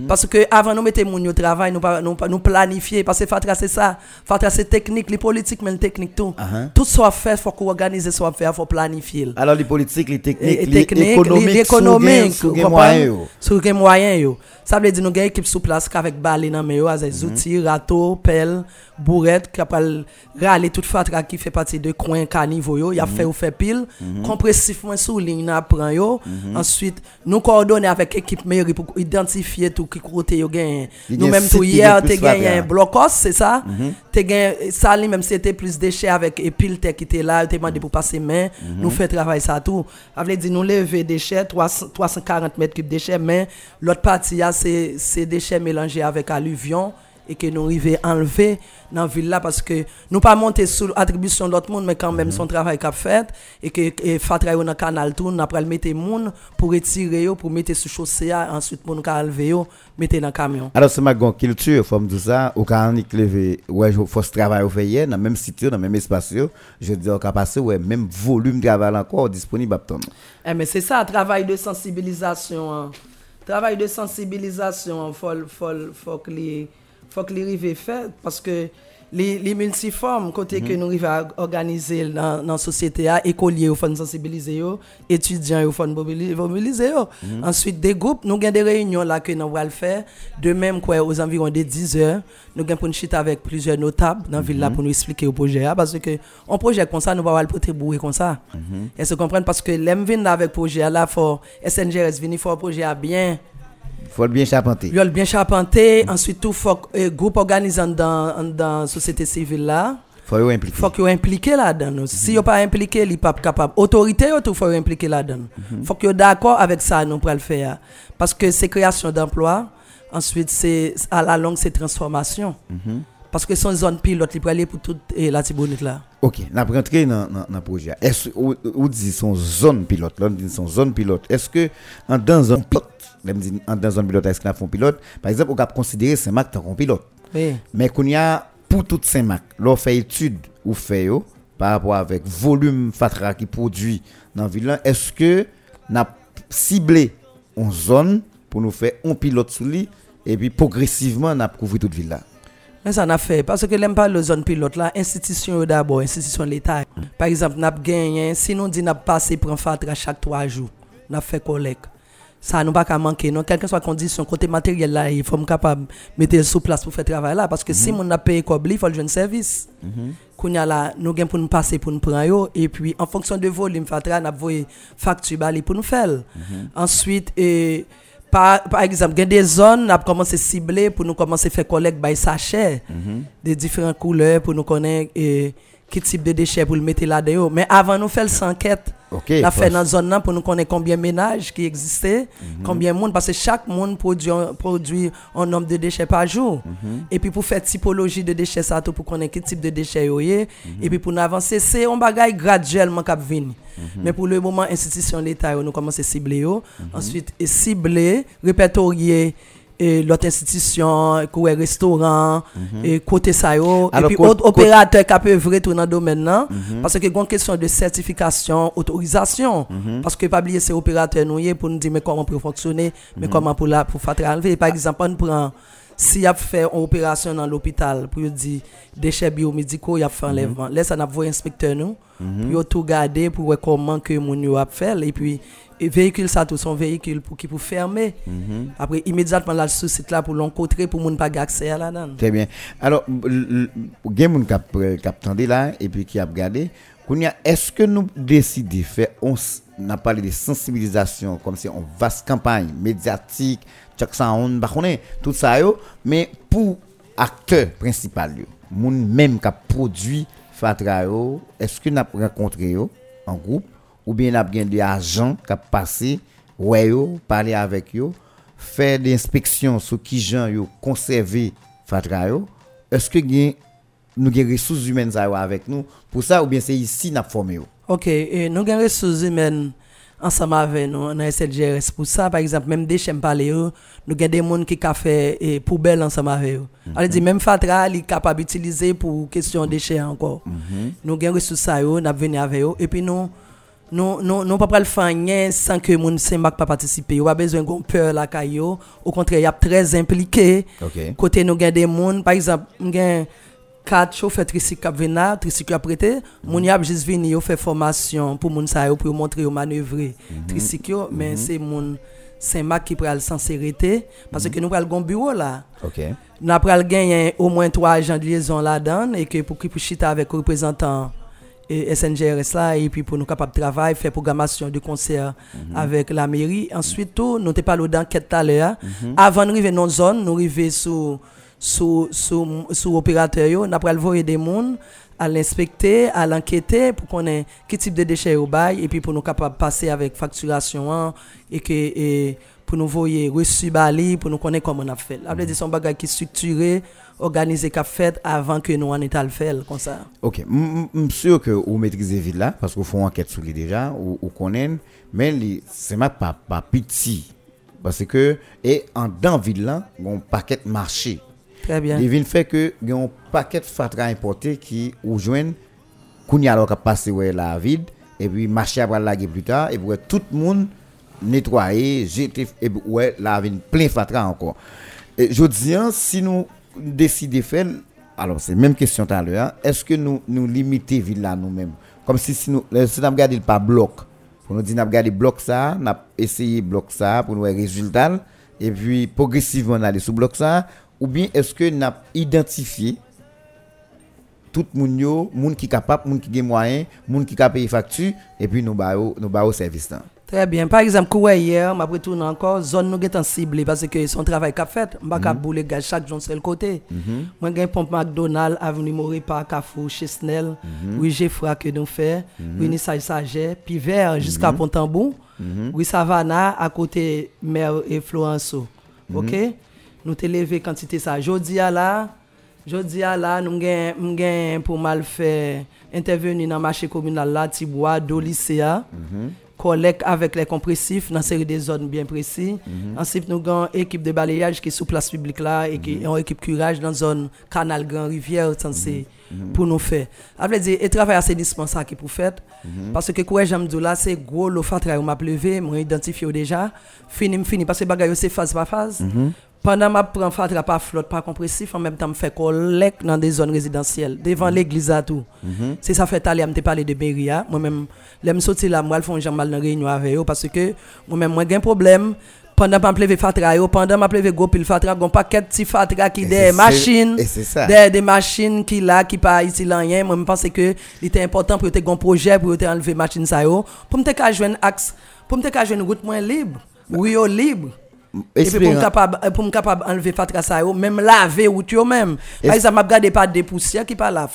parce que avant nous mettre moun au travail nous pas nous, nous planifier parce que fatra c'est ça fatra c'est technique les politiques mais le technique tout Uh-huh. tout soit fait faut qu'on organise soit fait faut planifier Alors les politiques, les techniques, les économiques, économique, sous gain moyen yo. Sous gain moyen yo. Ça veut dire nous gagne équipe sous place qu'avec balai dans mais avec Mhm. outils, râteau, pelle, bourrette capable râler toute fatra qui fait partie de coin caniveau yo, Mhm. a fait ou fait pile, compressif moins sous ligne prend yo. Mhm. Ensuite, nous coordonner avec équipe mairie pour identifier tout qui côté yo gagne. Il Nous même tout hier plus gagné un blocos, c'est ça? Mhm. Te gagné ça li, même si c'était plus déchets avec et pile te qui était là, Mhm. demandé pour passer main, nous fait travail ça tout. Ça veut dire nous lever déchets 300 340 mètres cubes déchets mais l'autre partie c'est c'est déchets mélangés avec alluvion et que nous arrivons à enlever dans la ville là parce que nous pas monter sous l'attribution de l'autre monde mais quand même son travail qu'a fait et que fatra dans le canal tout nous après le mettre monde pour retirer pour mettre sous chaussée ensuite pour nous enlever mettre dans le camion Alors c'est ma grande culture, faut me dire ça, au on lever, ouais, faut travail au fait dans même site, dans le même espace, je dis cas passé, ouais, même volume de travail encore disponible à. Eh, mais c'est ça, travail de sensibilisation. hein. Travail de sensibilisation, faut, faut, faut que les, faut que les rives fait parce que les, les multiformes, côté que nous arrivons à organiser dans la société, écoliers, il faut sensibiliser, étudiants, il faut mobili- mobiliser. yo. Ensuite, des groupes, nous avons des réunions là que nous allons faire. De même, quoi, aux environs de 10 heures, nous avons une chute avec plusieurs notables dans la ville là pour nous expliquer le projet. hein, Parce que un projet comme ça, nous pas le porter comme ça. Est-ce que vous comprenez? Parce que l'aime venir avec le projet là, faut SNGRS venir faire un projet à bien. Faut le bien charpenter. Il le bien charpenté. Ensuite, tout faut que groupe organisant dans dans la société civile là. Faut yo impliquer. Faut qu'ils impliqué là-dedans. Si yo pas impliqué, il pas capable. Autorité yo tout faut yo impliqué là-dedans. Faut que yo d'accord avec ça nous pour le faire parce que c'est création d'emplois. Ensuite, c'est à la longue c'est transformation. Parce que son zone pilote, il peut aller pour toute eh, la Tibonite là. Ok, n'a pas rentré dans le projet. Est-ce ou, ou dit son zone pilote, là, on dit son zone pilote. Est-ce que en dans zone pilote, dans zone pilote, est-ce a fait un pilote? Par exemple, on peut considérer Saint-Marc comme un pilote. Oui. Mais qu'on y a pour toute Saint-Marc, l'on fait étude ou fait yo, par rapport avec volume fatra qui produit dans la ville, est-ce que n'a ciblé une zone pour nous faire un pilote sous lui et puis progressivement n'a couvert toute ville là? Mais ça n'a fait. Parce que l'aime pas le zone pilote là, institution d'abord, institution de l'État. Par exemple, n'a gagné, si nous dit n'a passé pour un fatra chaque trois jours, n'a fait collecte. Ça nous pas qu'à manquer. Non, quelle que soit condition, côté matériel là, il faut me capable mettre sur place pour faire travail là. Parce que si on a payé comme il faut le jeune service. Qu'on y a là, nous gagnons pour nous passer pour nous prendre et puis en fonction de volume fatra, n'a voyé facture bali pour nous faire. Ensuite, et par, par exemple, il y a des zones, on a commencé à cibler pour nous commencer à faire collecte by sachet de différentes couleurs pour nous connaître et quel type de déchets pour le mettre là-dedans. Mais avant nous faire l'enquête, OK. on a fait dans la zone là pour nous connaître combien de ménages qui existaient, combien de monde, parce que chaque monde produit, un- produit un nombre de déchets par jour. Et puis pour faire typologie de déchets, ça tout pour connaître quel type de déchets il y a. Et puis pour nous avancer, c'est un bagage graduellement qui venir. Mais pour le moment, institution de l'État, nous commençons à cibler. Ensuite, cibler, répertorier et l'autre institution, quoi, restaurant, et côté ça et puis autre opérateur qui peut œuvrer tout dans le domaine là, parce que une question de certification, autorisation, parce que pas oublier ces opérateurs nous pour nous dire mais comment pour fonctionner, mais comment pour la pour faire enlever. Par exemple, on prend si a fait une opération dans l'hôpital pour dire déchets biomédicaux, y a fait enlèvement. Là ça n'a pas inspecteur nous, pour tout garder pour voir comment que mon yo a fait. Et puis véhicule ça tout son véhicule pour qui pour fermer. Après immédiatement là sur site là pour l'encontrer pour moun pas accès à la dedans. Très bien. Alors, a des gens qui attendent là et puis qui a regardé. Est-ce que nous décidons de faire, on, s- on a parlé de sensibilisation, comme si on vaste campagne médiatique, chaque ça, on bah, tout ça, yo, mais pour acteur principal, yo, moun même qui a produit Fatra, yo, est-ce que nous avons rencontré yo, en groupe, ou bien nous avons des agents qui passé, ouais, yo, parler avec eux, faire des inspections sur qui gens yo conserver Fatra yo, est-ce que gen nous avons des ressources humaines yo avec nous pour ça ou bien c'est ici n'a formé yo Ok, et nous avons ressources humaines ensemble avec nous, dans SLGRS. Pour ça, par exemple, même des chèmes parler, nous avons des gens qui ont fait eh, poubelle ensemble avec eux. On dit même Fatra, il est capable d'utiliser pour question de déchets encore. Nous avons ressources yo, nous avons venu avec eux. Et puis nous, nous, nous, nous pas pas le faire sans que mon Saint-Marc pas participer. On a besoin de peur là, caillou. Au contraire, il y a très impliqué. OK. Côté nous avons des gens, par exemple, avons quatre chauffeurs tricycle qui viennent tricycle prêté, moun y a juste venu yo faire formation pour moun sa yo pour montrer manœuvrer tricycle yo, mais c'est moun Saint-Marc qui pral sincérité parce que nous pral gon bureau là. OK Nous pral gagner au moins trois agents de liaison là-dedans et que pour qu'ils puissent chiter avec les représentants et SNGRS là et puis pour nous capables de travailler faire programmation de concert avec la mairie. Ensuite tout nous t'ai parlé d'enquête tout à l'heure. Avant de arriver dans zone nous arriver sous sous sous sous opérateur yo. N'a pas voyer des monde à l'inspecter à l'enquêter pour qu'on ait quel type de déchets au bail et puis pour nous capables passer avec facturation hein, et que et pour nous voyer reçu bali pour nous connaître comment on a fait. La dire son bagage qui est structuré, organisé qu'a fait avant que nous en état le faire comme ça. OK, sûr que vous maîtrisez ville là parce qu'on fait enquête sur lui déjà ou ou connaît mais c'est ma pas pas petit parce que et en dans ville là, on paquet marché Très bien. Il vient fait que y a un paquet de fatra importé qui ou joignent kounya alors qu'a passé ouais la vide et puis marché après laguer plus tard et puis tout le monde nettoyer, jeter et puis ouais la vine plein fatra encore. Et je dis hein, si nous décidons de faire alors c'est même question tout à l'heure, est-ce que nous nous limiter ville nous-mêmes? Comme si si nous si nous regarder pas bloc pour nous dire n'a regarder bloc ça, n'a essayé bloc ça pour nous voir résultat et puis progressivement aller sous bloc ça ou bien est-ce que n'a identifié tout moun yo, moun qui capable, moun qui gen moyen, moun qui capable payer facture et puis nous nous au service là. Très bien. Par exemple, hier, m'a retourne encore, zone nous est ciblée parce que son travail qu'a fait, m'a ka bouler gaz chaque jour sur le côté. Moi j'ai pompe McDonald avenue Moripa Carrefour Chesnel, oui j'ai fra que nous fait, oui ni sage Saget, puis vers jusqu'à Pont-Tambou, oui Savannah à côté Mère et Florenceau. OK? Nous t'ai levé quantité ça. Jodi à là Je dis à là, nous avons pour mal faire intervenir dans le marché communal là, Tibois, do collecte avec les compressifs dans une série de zones bien précises. Ensuite, nous avons une équipe de balayage qui est sous place publique là et qui est une équipe curage dans la zone canal Grand Rivière, censé pour nous faire. Avec dire, et travail assainissement ça qui pour faire. Parce que quoi j'aime dire là, c'est gros le fatra m'a levé, moi identifié déjà. Fini, fini, parce que bagaille c'est phase par phase. Pendant ma prend fatra pas flotte, pas compressif, en même temps me fait collecte dans des zones résidentielles, devant l'église à tout. C'est ça fait aller, me parler de Beria. Moi-même, l'aime sortir là, moi, font jamais mal dans réunion avec eux parce que moi-même, moi, j'ai un problème. Pendant que je fatra, yo, pendant que je go pile fatra, gon paquet de petits fatra qui des machines, des, des machines qui là, qui pas ici là rien. Moi, je pense que il était important pour te un projet, pour te enlever machine ça yo, pour me te ka joindre axe, pour me te ka joindre route moins libre, ou yo libre. Et puis pour capable euh, pour capable enlever fatra ça même laver route yo même. Par exemple, m'a regardé pas des poussières qui pas là,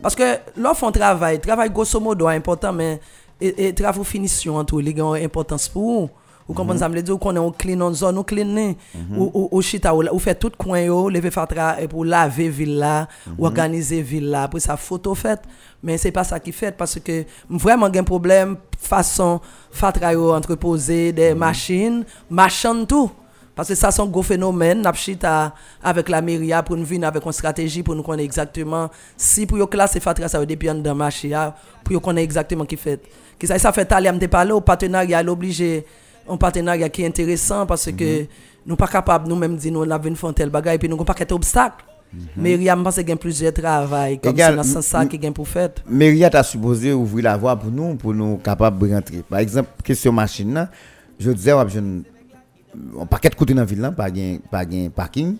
parce que là font travail, travail grosso modo est important mais et, et travail finition entre les ont importance pour vous. Vous comprenez ça me dire qu'on est on clean en zone, on clean né. ou ou ou chita ou, ou fait tout coin yo, lever fatra et pour laver ville là, ou organiser ville là, après ça photo fait. Mais c'est pas ça qui fait parce que vraiment un problème façon fatra yo entreposer des machines, machin tout. Parce que ça, c'est un gros phénomène. Nous avons avec la mairie pour nous venir avec une stratégie pour nous connaître exactement si pour nous classer Fatra, ça depuis dans marché, ah, pour nous connaître exactement qui fait. Qui ça, ça fait aller, me parler au partenariat, l'obligé, un partenariat qui est intéressant parce que nous pas capables nous-mêmes de dire nous avons faire tel bagage et puis nous n'avons pas qu'être obstacle. Mairie, je pense qu'il y a plusieurs travail comme ça, dans ce sens m- qui gagne pour faire. A supposé ouvrir la voie pour nous, pour nous capables de rentrer. Par exemple, question machine, là, je disais, on paquet de côté dans la ville, là, pas pas parking.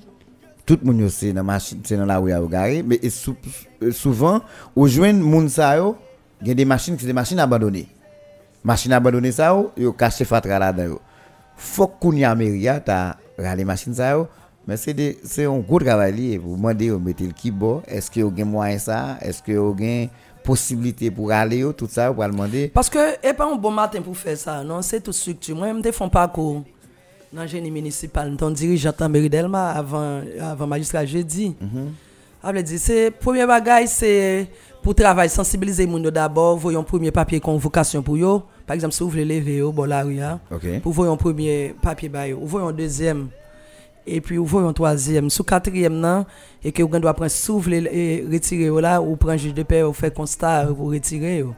Tout le monde c'est dans machine, c'est dans la rue à garer, mais souvent, au joindre moun sa yo, il y a des machines qui sont des machines abandonnées. Machines abandonnées ça yo, yo caché fatra là dedans. Faut qu'on y a mairie ta râler machine ça mais c'est c'est un gros travail lié pour demander au mettre le keyboard, est-ce que vous avez moyen ça, est-ce que vous avez possibilité pour aller yo, tout ça? Pour demander. Parce que et pas un bon matin pour faire ça, non, c'est toute structure. Moi, me fais un parcours dans le génie municipal, ton dirigeant en mairie Delma avant avant magistrat jeudi. Ah, veut dire, c'est premier bagage c'est pour travail sensibiliser les gens d'abord, voyons premier papier convocation pour eux. Par exemple, si vous voulez lever bon la rue, hein, pour voyons premier papier yo, ou voyons deuxième et puis ou voyons troisième, sous quatrième nan et que vous doit prendre souffle et retirer yo là ou prendre juge de paix ou faire constat pour retirer yo.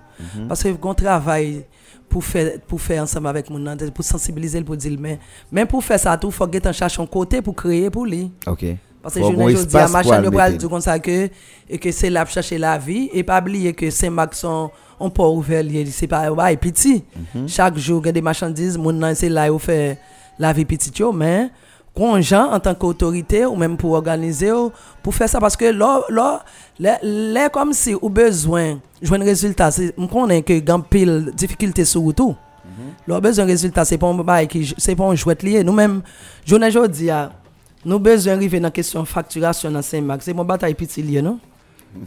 Parce que qu'on travaille pour faire pour faire ensemble avec mon nan, pour sensibiliser pour dire mais même pour faire ça tout faut que en cherche un côté pour créer pour lui. OK. Parce que je ne dis à pour machin de mettre. dire comme ça que et que c'est là pour chercher la vie et pas oublier que Saint-Marc sont on peut ouvert lié c'est pas ouais petit. Chaque jour il y a des marchandises mon c'est là où fait la vie petite yo mais gens en tant qu'autorité ou même pour organiser pour faire ça parce que là là les, les comme si ou besoin jouer un résultat c'est on connaît que grand pile difficulté sur tout. Leur besoin de résultat, c'est pas un bail qui c'est pas un jouet lié. Nous-mêmes, journée aujourd'hui, nous besoin d'arriver dans la question de facturation dans Saint-Marc. C'est mon bataille petit lié, non?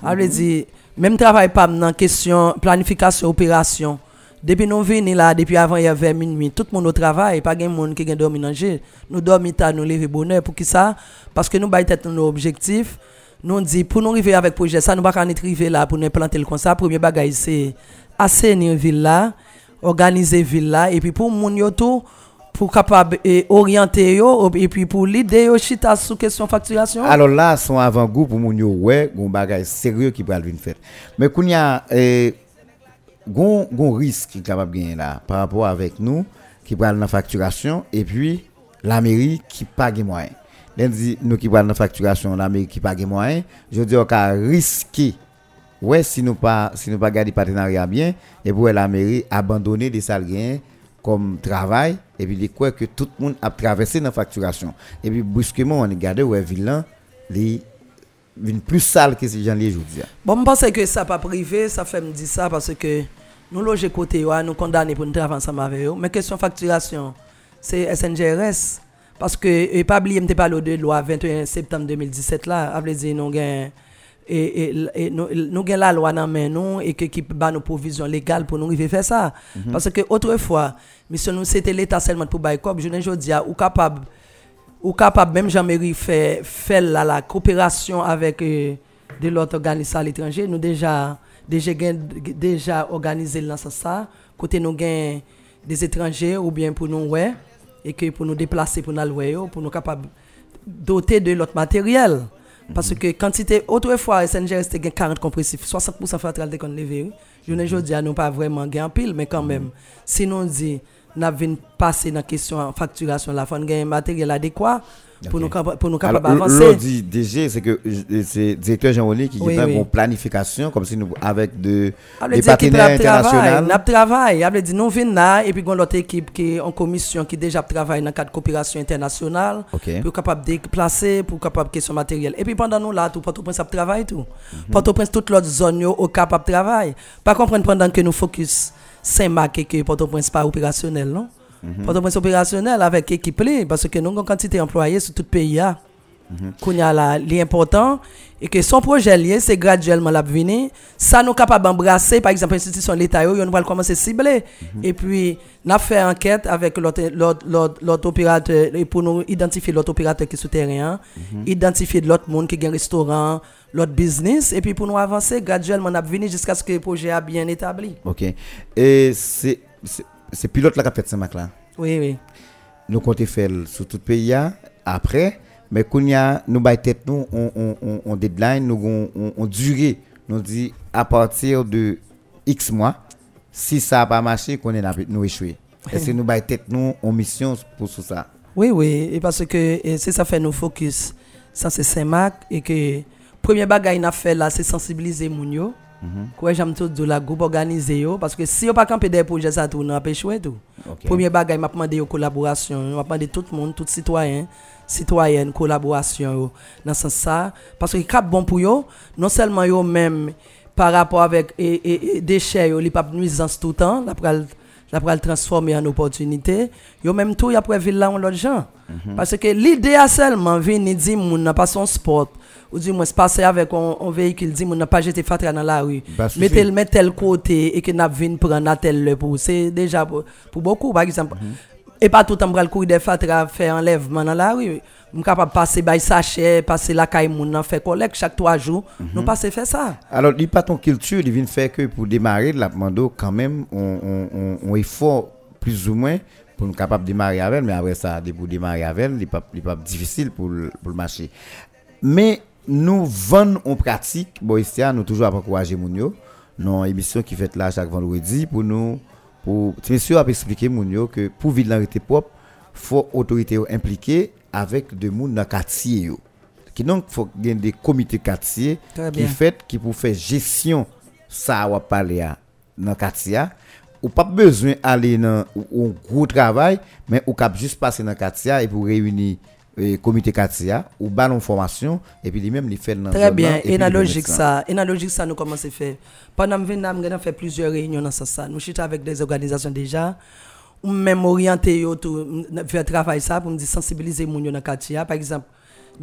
Veut dire, même travail pas dans question planification, opération. Depuis nous venons là, depuis avant il y avait minuit, tout le monde au travail, pas de monde qui dormi jeu. Nous dormons tard, nous lever bonheur. Pour qui ça? Parce que nous baillons tête nos objectifs. Nous dit pour nous arriver avec projet ça, nous pas arriver là pour nous planter le comme ça. Premier bagage c'est assainir ville là, organiser ville là et puis pour moun yo tout pour capable orienter yo et puis pour l'idée yo chita sous question facturation. Alors là, son avant-goût pour moun yo ouais, gon bagage sérieux qui pral venir fait. Mais qu'on y a euh, gon gon risque capable gagner là par rapport avec nous qui pral dans facturation et puis la mairie qui gain moyen. Dit nous qui pral dans facturation, la mairie qui gain moyen, je dis on ka risquer ouais si nous pas si nous pas garder partenariat bien et pour la mairie abandonner des gains comme travail et puis les quoi que tout le monde a traversé dans la facturation. Et puis brusquement on regarde ouais vilain les une plus sale que ces gens les aujourd'hui Bon, je pense que ça pas privé, ça fait me dire ça parce que nous loger côté nous condamnés pour nous travailler ensemble avec eux. Mais question facturation, c'est SNGRS parce que et pas oublier me parlé de loi 21 septembre 2017 là, a veut dire nous gain et, et, et nous nous gain la loi dans main nous et que qui ba nos provisions légales pour nous arriver faire ça. Parce que autrefois mission nous c'était l'état seulement pour bail je ne dis ou capable ou capable même Jean-Marie fait fait la, la coopération avec euh, de l'autre organisme à l'étranger. Nous déjà déjà déjà organisé dans ça. Côté nous gain des étrangers ou bien pour nous ouais et que pour nous déplacer pour nous aller pour nous capable doter de l'autre matériel parce que quantité autrefois SNGRS c'était gain 40 compressifs. 60% fatalité qu'on levé je ne dis à nous pas vraiment gain pile mais quand même. Si nous dit n'a vinn passer dans question facturation la faut gain matériel adéquat pour nous capa- pour nous Alors, capable l'on avancer dit DG, c'est que c'est directeur Jean-Oli qui Oui, a oui. une planification, comme si nous, avec de, veut des partenaires travaille, internationaux. n'a travail. Elle veut dire nous venons là et puis on l'autre équipe qui est en commission qui déjà travaille dans le cadre de coopération internationale Ok. pour capable déplacer pour capable question matériel. Et puis pendant nous là tout Port-au-Prince a travaille tout. Mhm. Port-au-Prince toute l'autre zone au capable travail. Pas comprendre pendant que nous focus Saint-Marc que Port-au-Prince pas opérationnel, non? Mm -hmm. Port-au-Prince opérationnel avec équipe parce que nous avons une quantité d'employés sur tout le pays. Qu'on y a là l'important et que son projet lié c'est graduellement la venir ça nous capable d'embrasser par exemple institution l'état yo, yo, nous va commencer à cibler Mhm. et puis n'a fait enquête avec l'autre opérateur pour nous identifier l'autre opérateur qui est souterrain Mhm. identifier de l'autre monde qui a un restaurant l'autre business et puis pour nous avancer graduellement n'a venir jusqu'à ce que le projet a bien établi Ok. Et c'est c'est- pilote là qui a fait Saint-Marc là? oui oui Nous comptons faire sur tout le pays hein, après. Mais quand a, nous tête nous, on, on, on, on deadline, nous on, on, on durée. Nous dit à partir de X mois, si ça n'a pas marché, qu'on est là, nous échouer. Est-ce que nous tête nous en mission pour tout ça? Oui, oui, et parce que c'est ça fait nous focus. Ça c'est Saint-Marc et que premier bagage n'a fait là c'est sensibiliser moun yo. Quoi j'aime tout de la groupe organisé parce que si on pas camper des projets ça n'a pas échoué tout. Premier bagage m'a demandé yo collaboration, m'a demandé tout le monde, tout citoyen, citoyenne collaboration dans ce sens parce que cap bon pour yo, non seulement yo même par rapport avec et, et, et déchets yo, li pas nuisance tout le temps, la pral transformer en opportunité, yo même tout y a pour ville là on l'autre gens. Parce que l'idée a seulement venir dire moun n'a pas son sport ou du moins se passer avec un, un véhicule dit moun n'a pas jeter fatra dans la rue. Bah. Mettez le tel côté et que n'a vinn prendre à tel le pour c'est déjà pour, pour beaucoup par exemple. Et pas tout le temps bral courir des fatra faire enlèvement dans la rue. On capable passer bay sachet, passer la caille moun nan faire collecte chaque trois jours. Nous passer faire ça. Alors, il pas ton culture, il vient faire que pour démarrer, la mando quand même, on, on, on, on effort plus ou moins pour nous capable de démarrer avec mais après ça, de- pour démarrer avec elle, il pas, il pas difficile pour, le- le marché. Mais nous vendons en pratique, ici, nous toujours encourager moun yo, dans émission qui fait là chaque vendredi pour nous, pour, c'est sûr, à expliquer moun yo que pour vivre dans la propre, faut autorité impliquée avec de moun dans le quartier. Qui donc faut des comités quartier qui bien. fait qui pour faire gestion ça va parler à dans quartier a. ou pas besoin aller dans un gros travail mais ou cap juste passer dans quartier et pour réunir eh, comité quartier a, ou ballon formation et puis lui même il fait dans Très bien, et la logique ça, et la logique ça nous commençons à faire. Pendant que nous avons fait plusieurs réunions dans ce sens. Nous chutons avec des organisations déjà. Ou même orienter yo tout faire travail ça pour me sensibiliser moun yo dans quartier. Par exemple,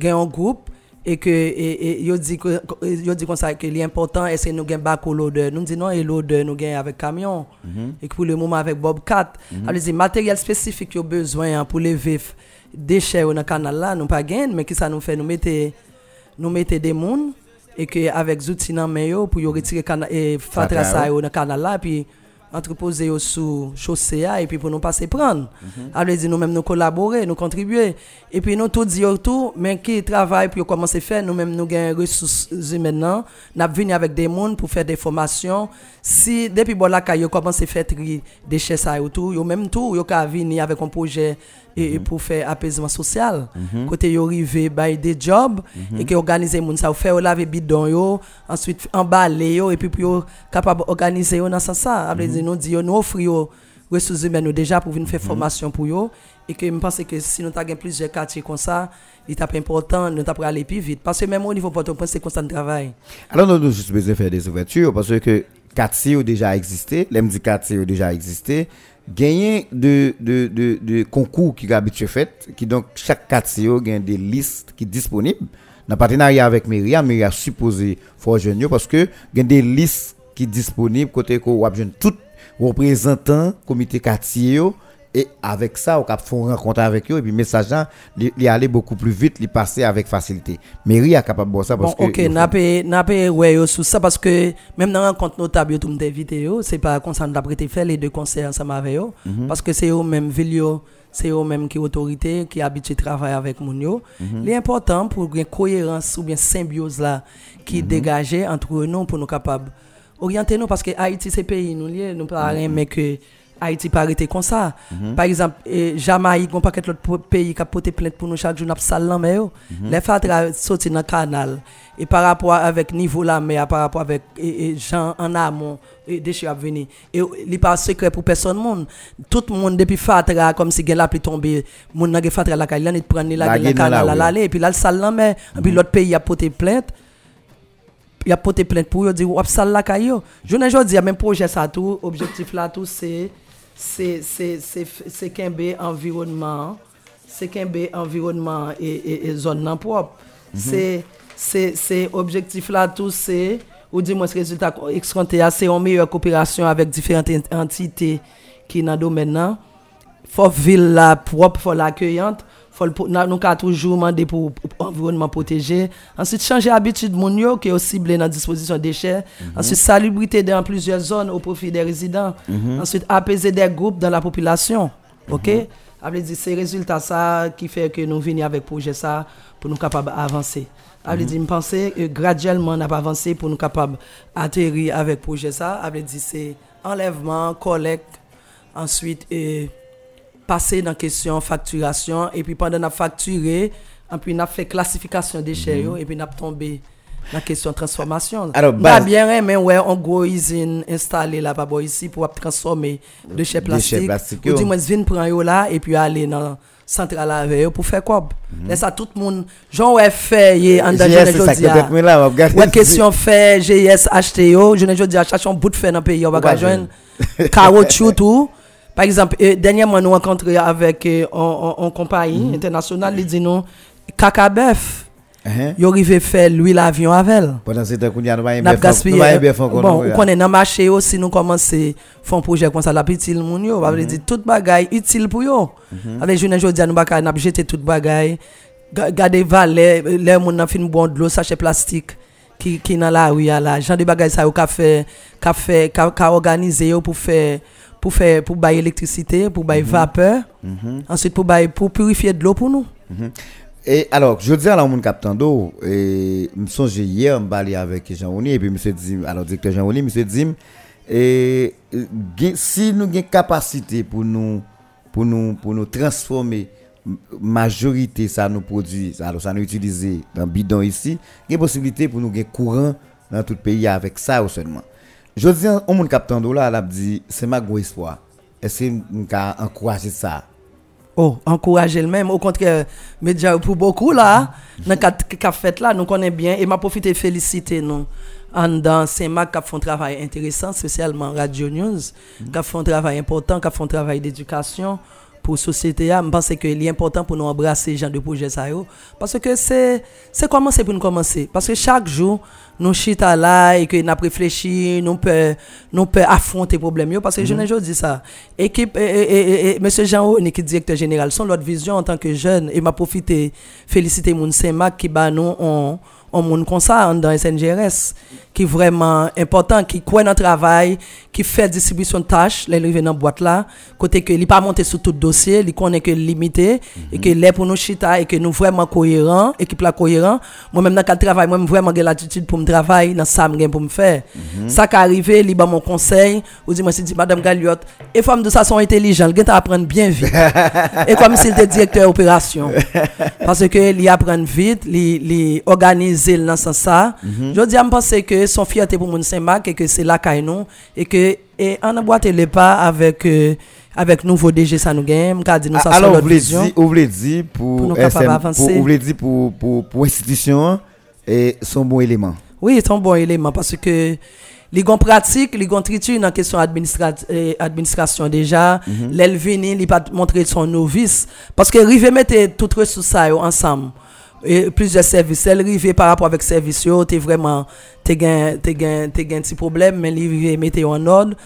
a un groupe et que et, et, dit que yo dit comme ça que l'important est que nous gain bac au loader. Nous dit non et loader nous gain avec camion. Et que pour le moment avec Bobcat, alors dire matériel spécifique yo besoin hein, pour lever f- déchets dans le canal là, nous pas gain mais qui ça nous fait nous mettre nous mettons des moun et que avec outils dans main yo pour retirer et fatra ça yo. yo dans canal là puis entreposer yo sous chaussée et puis pour nous passer prendre. Alors dit nous même nous collaborer, nous contribuer et puis nous tout dire tout mais qui travaille pour commencer faire nous même nous gain ressources humaines n'a venir avec des moun pour faire des formations. Si depuis bon là yo commencer faire tri déchets ça tout, yo même tout yo ka venir avec un projet et, et pour faire apaisement social. Côté yo rivé bay des jobs et qui organiser moun ça faire laver bidon yo, ensuite emballer yo et puis pour yo capable organiser yo dans sens ça. Après nous dit yo nous offrir yo ressources humaines nous déjà pour venir faire formation pour yo et que je pense que si nous avons plusieurs quartiers comme ça, il est important nous pour aller plus vite parce que même au niveau Port-au-Prince c'est constant travail. Alors, nous avons juste besoin de faire des ouvertures parce que quartier a déjà existé, l'MD quartier a déjà existé. Gagner de, de, de, concours qui est habitué fait, qui donc chaque quartier a des listes qui sont disponibles. Dans partenariat avec Myria, Myria supposé yo parce que gagne des listes qui sont disponibles côté jeune tout représentant comité quartier et avec ça on cap font rencontre avec eux et puis message il allait beaucoup plus vite il passait avec facilité mairie est capable de ça parce Bon, que ok, n'a pas n'a ouais sous ça parce que même dans rencontre notable tout invité yo, c'est pas comme ça nous prêté faire les deux conseils ensemble avec yo Mhm. parce que c'est eux même yo, c'est eux même qui autorité qui habitué travailler avec moun yo. Mhm. L'important pour une cohérence ou bien symbiose là Mhm. qui dégagée entre nous pour nous capables orienter nous parce que Haïti c'est pays nous lié nous pas rien mais que Haïti pas arrêter comme ça. Par exemple, eh, Jamaïque, on pas qu'être l'autre pays qui a porté plainte pour nous chaque jour n'a pas salle mais yo. Les fatra sorti dans le canal. Et par rapport avec niveau la mer par rapport avec et, et gens en amont et déchets à venir. Et il pas secret pour personne monde. Tout le monde depuis fatra comme si la pluie tomber monde n'a fatra la caille il prendre la canal aller et puis là le mais et puis l'autre pays a porté plainte. Il a porté plainte pour eux dire ou sale la caille yo. Je ne jodi même projet ça tout objectif là tout c'est se kenbe environman, se kenbe environman e, e, e zon nan prop. Mhm. Se objektif la tou se, ou di mwen se rezultat ekskranteya, se yon meyye koopirasyon avèk diferent entite ki nan domen nan, fò vil la prop, fò la akèyant, le- na- nous ka pour, pour environnement protégé. Ensuite changer habitude mon yo qui est aussi ciblé dans disposition déchets. Ensuite salubrité dans plusieurs zones au profit des résidents. Ensuite apaiser des groupes dans la population. OK? Ça veut dire c'est résultat ça qui fait que nous venons avec projet ça pour nous capables avancer ça veut dire me penser que graduellement on a avancé pour nous capables atterrir avec projet ça. Ça veut dire c'est passer dans question facturation et puis pendant qu'on a facturé et puis on a fait classification des déchets yo, et puis on a tombé dans la question transformation Alors, base- bien mais ouais on gros usine installée ici pour transformer déchets plastiques. plastiques, ou du moins vinn prend yo là et puis aller dans centrale avec eux pour faire quoi? Mhm. Laisse tout le monde genre ouais fait en regarder Ouais, question fait, GIS, je ne chercher un bout de fait dans le pays, on va caoutchouc tout. Par exemple, euh, dernièrement, nous rencontré avec euh, en, en, en compagnie internationale, ils disent nous, Kakabef, Hein? yo arrivé faire l'huile avion avec elle. pendant ce temps nous bien gaspillé. Bon, on connaît dans le marché aussi, nous commençons faire un projet comme ça, la petite moun yo, ça veut dire tout bagay utile pour yo. Avec je ne veux dire, nous pas n'a jeter tout bagay. Ga- Garder valet, les moun nan fin bon de l'eau, sachet plastique qui qui dans la rue là, genre de bagay ça fait ka ka organiser yo pour faire pour faire pour bailler électricité, pour bailler vapeur. Ensuite pour bailler pour purifier de l'eau pour nous. Et alors, je dis à la moun capitaine d'eau, et me songe hier, me avec Jean-Oni, et puis monsieur dit, alors directeur Jean-Oni, monsieur dit, et si nous avons capacité pour nous, pour nous, pour nous transformer majorité ça nous produit, alors ça nous utiliser dans bidon ici, il y a possibilité pour nous gagner courant dans tout le pays avec ça ou seulement. Je dis mon capitaine d'eau là, elle a dit, c'est ma gros espoir. Est-ce que avons encouragé ça? Oh, encourager le même. Au contraire, déjà pour beaucoup là, dans qu'a fait là, nous connaissons bien et m'a profité féliciter nous. En dans Saint-Marc qui font un travail intéressant, spécialement Radio News, qui font un travail important, qui font un travail d'éducation pour la société. Je pense que c'est important pour nous embrasser ce genre de projet. Ça, parce que c'est c'est commencer pour nous commencer. Parce que chaque jour, nous chita là et que nous réfléchi, nous peut nous peut affronter les problèmes. yo. Parce que je ne dis ça. Équipe, et, et, Monsieur Jean Oni, qui directeur général, son l'autre vision en tant que jeune, et m'a profité féliciter mon Saint-Marc qui bat nous en on monde comme ça dans SNGRS qui est vraiment important qui croit dans le travail qui fait distribution de tâches les arrivé dans boîte là côté que il pas monté sur tout dossier il connaît que limité et que les pour nous chita et que nous vraiment cohérent équipe là cohérent. Moi même dans le travail moi vraiment j'ai l'attitude pour me travailler dans ça pour me faire. Ça qui arrivé il ba mon conseil ou dit moi c'est dit madame Galiotte et femme de ça sont intelligents il à apprendre bien vite. Et comme s'il était directeur opération. Parce que il apprend vite il il organiser dans ce sens ça je dis à me penser que son fierté pour mon Saint-Marc et que c'est là qu'il nous. Et que et on a boité le pas avec euh, avec nouveau DG ça nous gagne. Qu'a dit nous ça sur Alors, vous voulez dire, vous voulez dire Pour SM, pour, vous voulez dire pour, pour, pour institution et son bon élément. Oui, c'est un bon élément parce que les gon pratique, les triture dans question administrat eh, administration déjà, Mhm. l'elle vini, il pas montrer son novice. Parce que rive mettre tout ressources ensemble. Et plusieurs services. Elle par rapport avec service, t'es vraiment, t'es gain, t'es gain, t'es gain petit problème, mais l'arrivée mettait en ordre.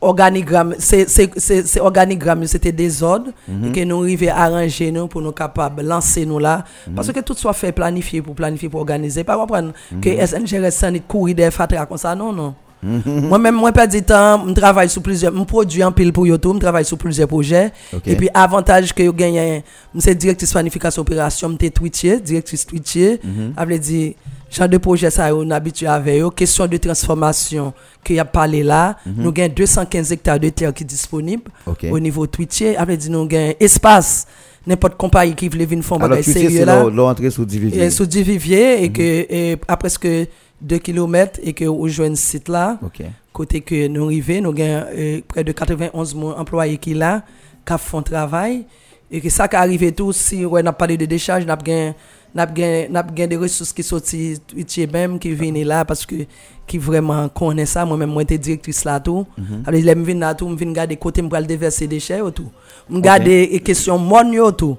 Organigramme, c'est, c'est, c'est, c'est organigramme, c'était des ordres, et que nous arrivions à arranger nous pour nous capables de lancer nous là. Parce que tout soit fait planifié pour planifier, pour organiser. Pas comprendre que SNGRS sans courir des fatra comme ça, non, non. Moi-même, moi, pas du temps, je travaille sur plusieurs, je produis en pile pour YouTube, je travaille sur plusieurs projets. Ok. Et puis, avantage que je gagne, c'est directrice planification opération, je suis Twitcher, directrice Twitcher. Ça veut dire, genre de projet, ça, on habitué avec eux. Question de transformation, qu'il y a parlé là. Nous avons 215 hectares de terre qui sont disponibles Ok. au niveau Twitcher. Veut dire, nous avons espace. N'importe compagnie qui veut venir faire un Alors, sérieux là. leur- leur entrée sous division. Et sous du vivier et que à presque 2 km et que vous jouez un site là côté que nous arrivons nous avons euh, près de 91 000 employés qui là qui font travail et que ça qui arrive tout si on a parlé de décharge n'a pas n'a pas des ressources qui sortent Twitch même qui viennent là parce que qui vraiment connaît ça. Moi même moi j'étais directrice là tout. Alors je viens là tout je viens garder côté me pour déverser des déchets tout. Me garder les questions monio tout.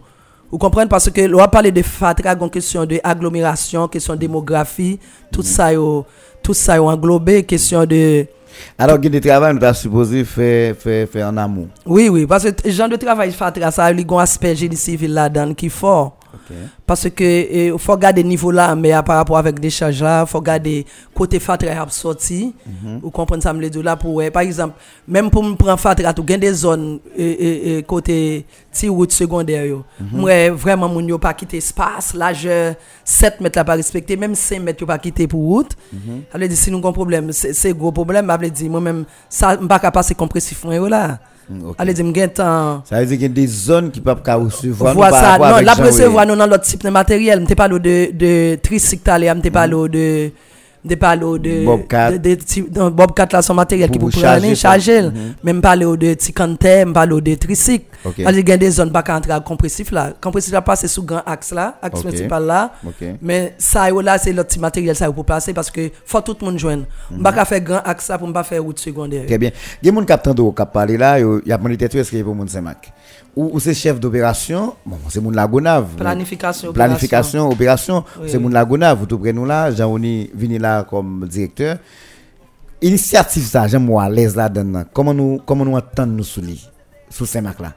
Vous comprenez? Parce que l'on a parlé de fatra, une question de agglomération, question de démographie, tout ça yo, tout ça yo englobé, question de Alors, il y a des travaux, nous avons supposé faire, faire, faire en amont. oui oui parce que le genre de travail fatra ça a un aspect génie civil là-dedans qui est fort. Parce que il faut garder niveau là mais à par rapport avec des charges là, faut garder côté fatra a sorti. Vous comprenez ça me là pour ouais, par exemple, même pour me prendre fatra tout gain des zones euh, côté ti route secondaire yo. Moi vraiment moun yo pas quitter espace, largeur 7 mètres là pas respecté, même 5 mètres pas quitter pour route. Ça veut dire si nous avons un problème, c'est gros problème, ça veut dire moi même ça m'pas capable passer compressif là. Mm. Allez dire temps Ça veut dire qu'il y a des zones qui peuvent pas recevoir. par ça, non, la recevoir nous dans l'autre type de matériel. Je parle de, de tricycle, je parle de. Je parle de. Bobcat. De, de, Bobcat là, son matériel qui peut charger prendre, charger. Même parler de Tikante, je parle de tricycle. Ok. Parce qu'il y a des zones qui entrer à compressif là. Compressif là passe sous grand axe là, axe Ok. principal là. Ok. Mais ça yo là, c'est l'autre type de matériel ça yo pour passer parce que faut tout le monde joindre. Je ne peux pas faire grand axe là pour ne pas faire route secondaire. Très bien. Il y a des gens qui ont qui parlé là, il y a des gens qui est-ce qu'il y a pour moun Saint-Marc Ou, ou c'est chef d'opération, bon, c'est mon Lagonave. Planification, Planification, opération, Oui. c'est mon Lagonave. Vous tout nous là, Jean-Oni venu là comme directeur. Initiative ça, j'aime moi à l'aise là-dedans. Comment nous, comment nous entendre nous sous lui, sous Saint-Marc là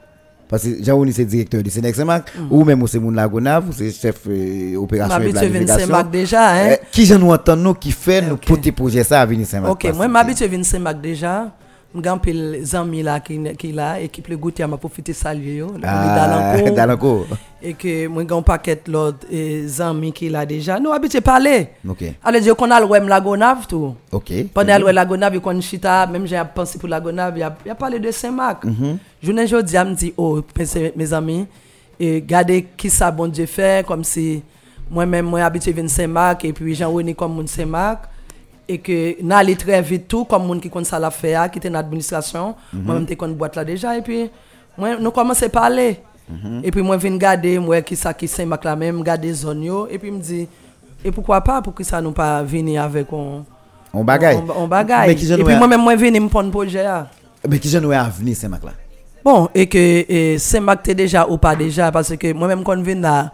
parce que Jean-Oni c'est directeur du Sénèque Saint-Marc, ou même c'est mon Lagonave, ou c'est chef euh, opération et planification. Saint-Marc déjà, hein. Euh, qui j'en nous entend nous qui fait nous Ok. porter projet ça à venir Saint-Marc Ok, moi m'habitue à Saint-Marc déjà. M'gan pile amis là qui qui là équipe le goûter m'a profité saluer yo. Ah, Dalancourt. Dalancourt. Et que moi gon paquet l'autre eh, amis qui là déjà. Nous habitué parler. Ok. Allez dire qu'on a le web Lagonave tout. Ok. Pendant le Lagonave qu'on chita, même j'ai pensé pour Lagonave, il y a, il y a parlé de Journée jodi a me dit oh mes, mes amis regardez qui ça bon Dieu fait comme si moi-même moi habitué venir Saint-Marc et puis Jean-René comme mon Saint-Marc et que n'a allé très vite tout comme monde qui connaît ça la faire qui était dans l'administration moi même t'ai connais boîte là déjà et puis moi nous commençons à parler. Et puis moi viens garder moi qui ça qui Saint-Marc là même garder zone yo. Et puis me dit et pourquoi pas pour que ça nous pas venir avec on On on, on bagaille. Et puis moi-même moi venir me prendre projet là. Mais qui ai à venir Saint-Marc là? Bon, et que et Saint-Marc t'es déjà ou pas déjà, parce que moi-même quand je viens là,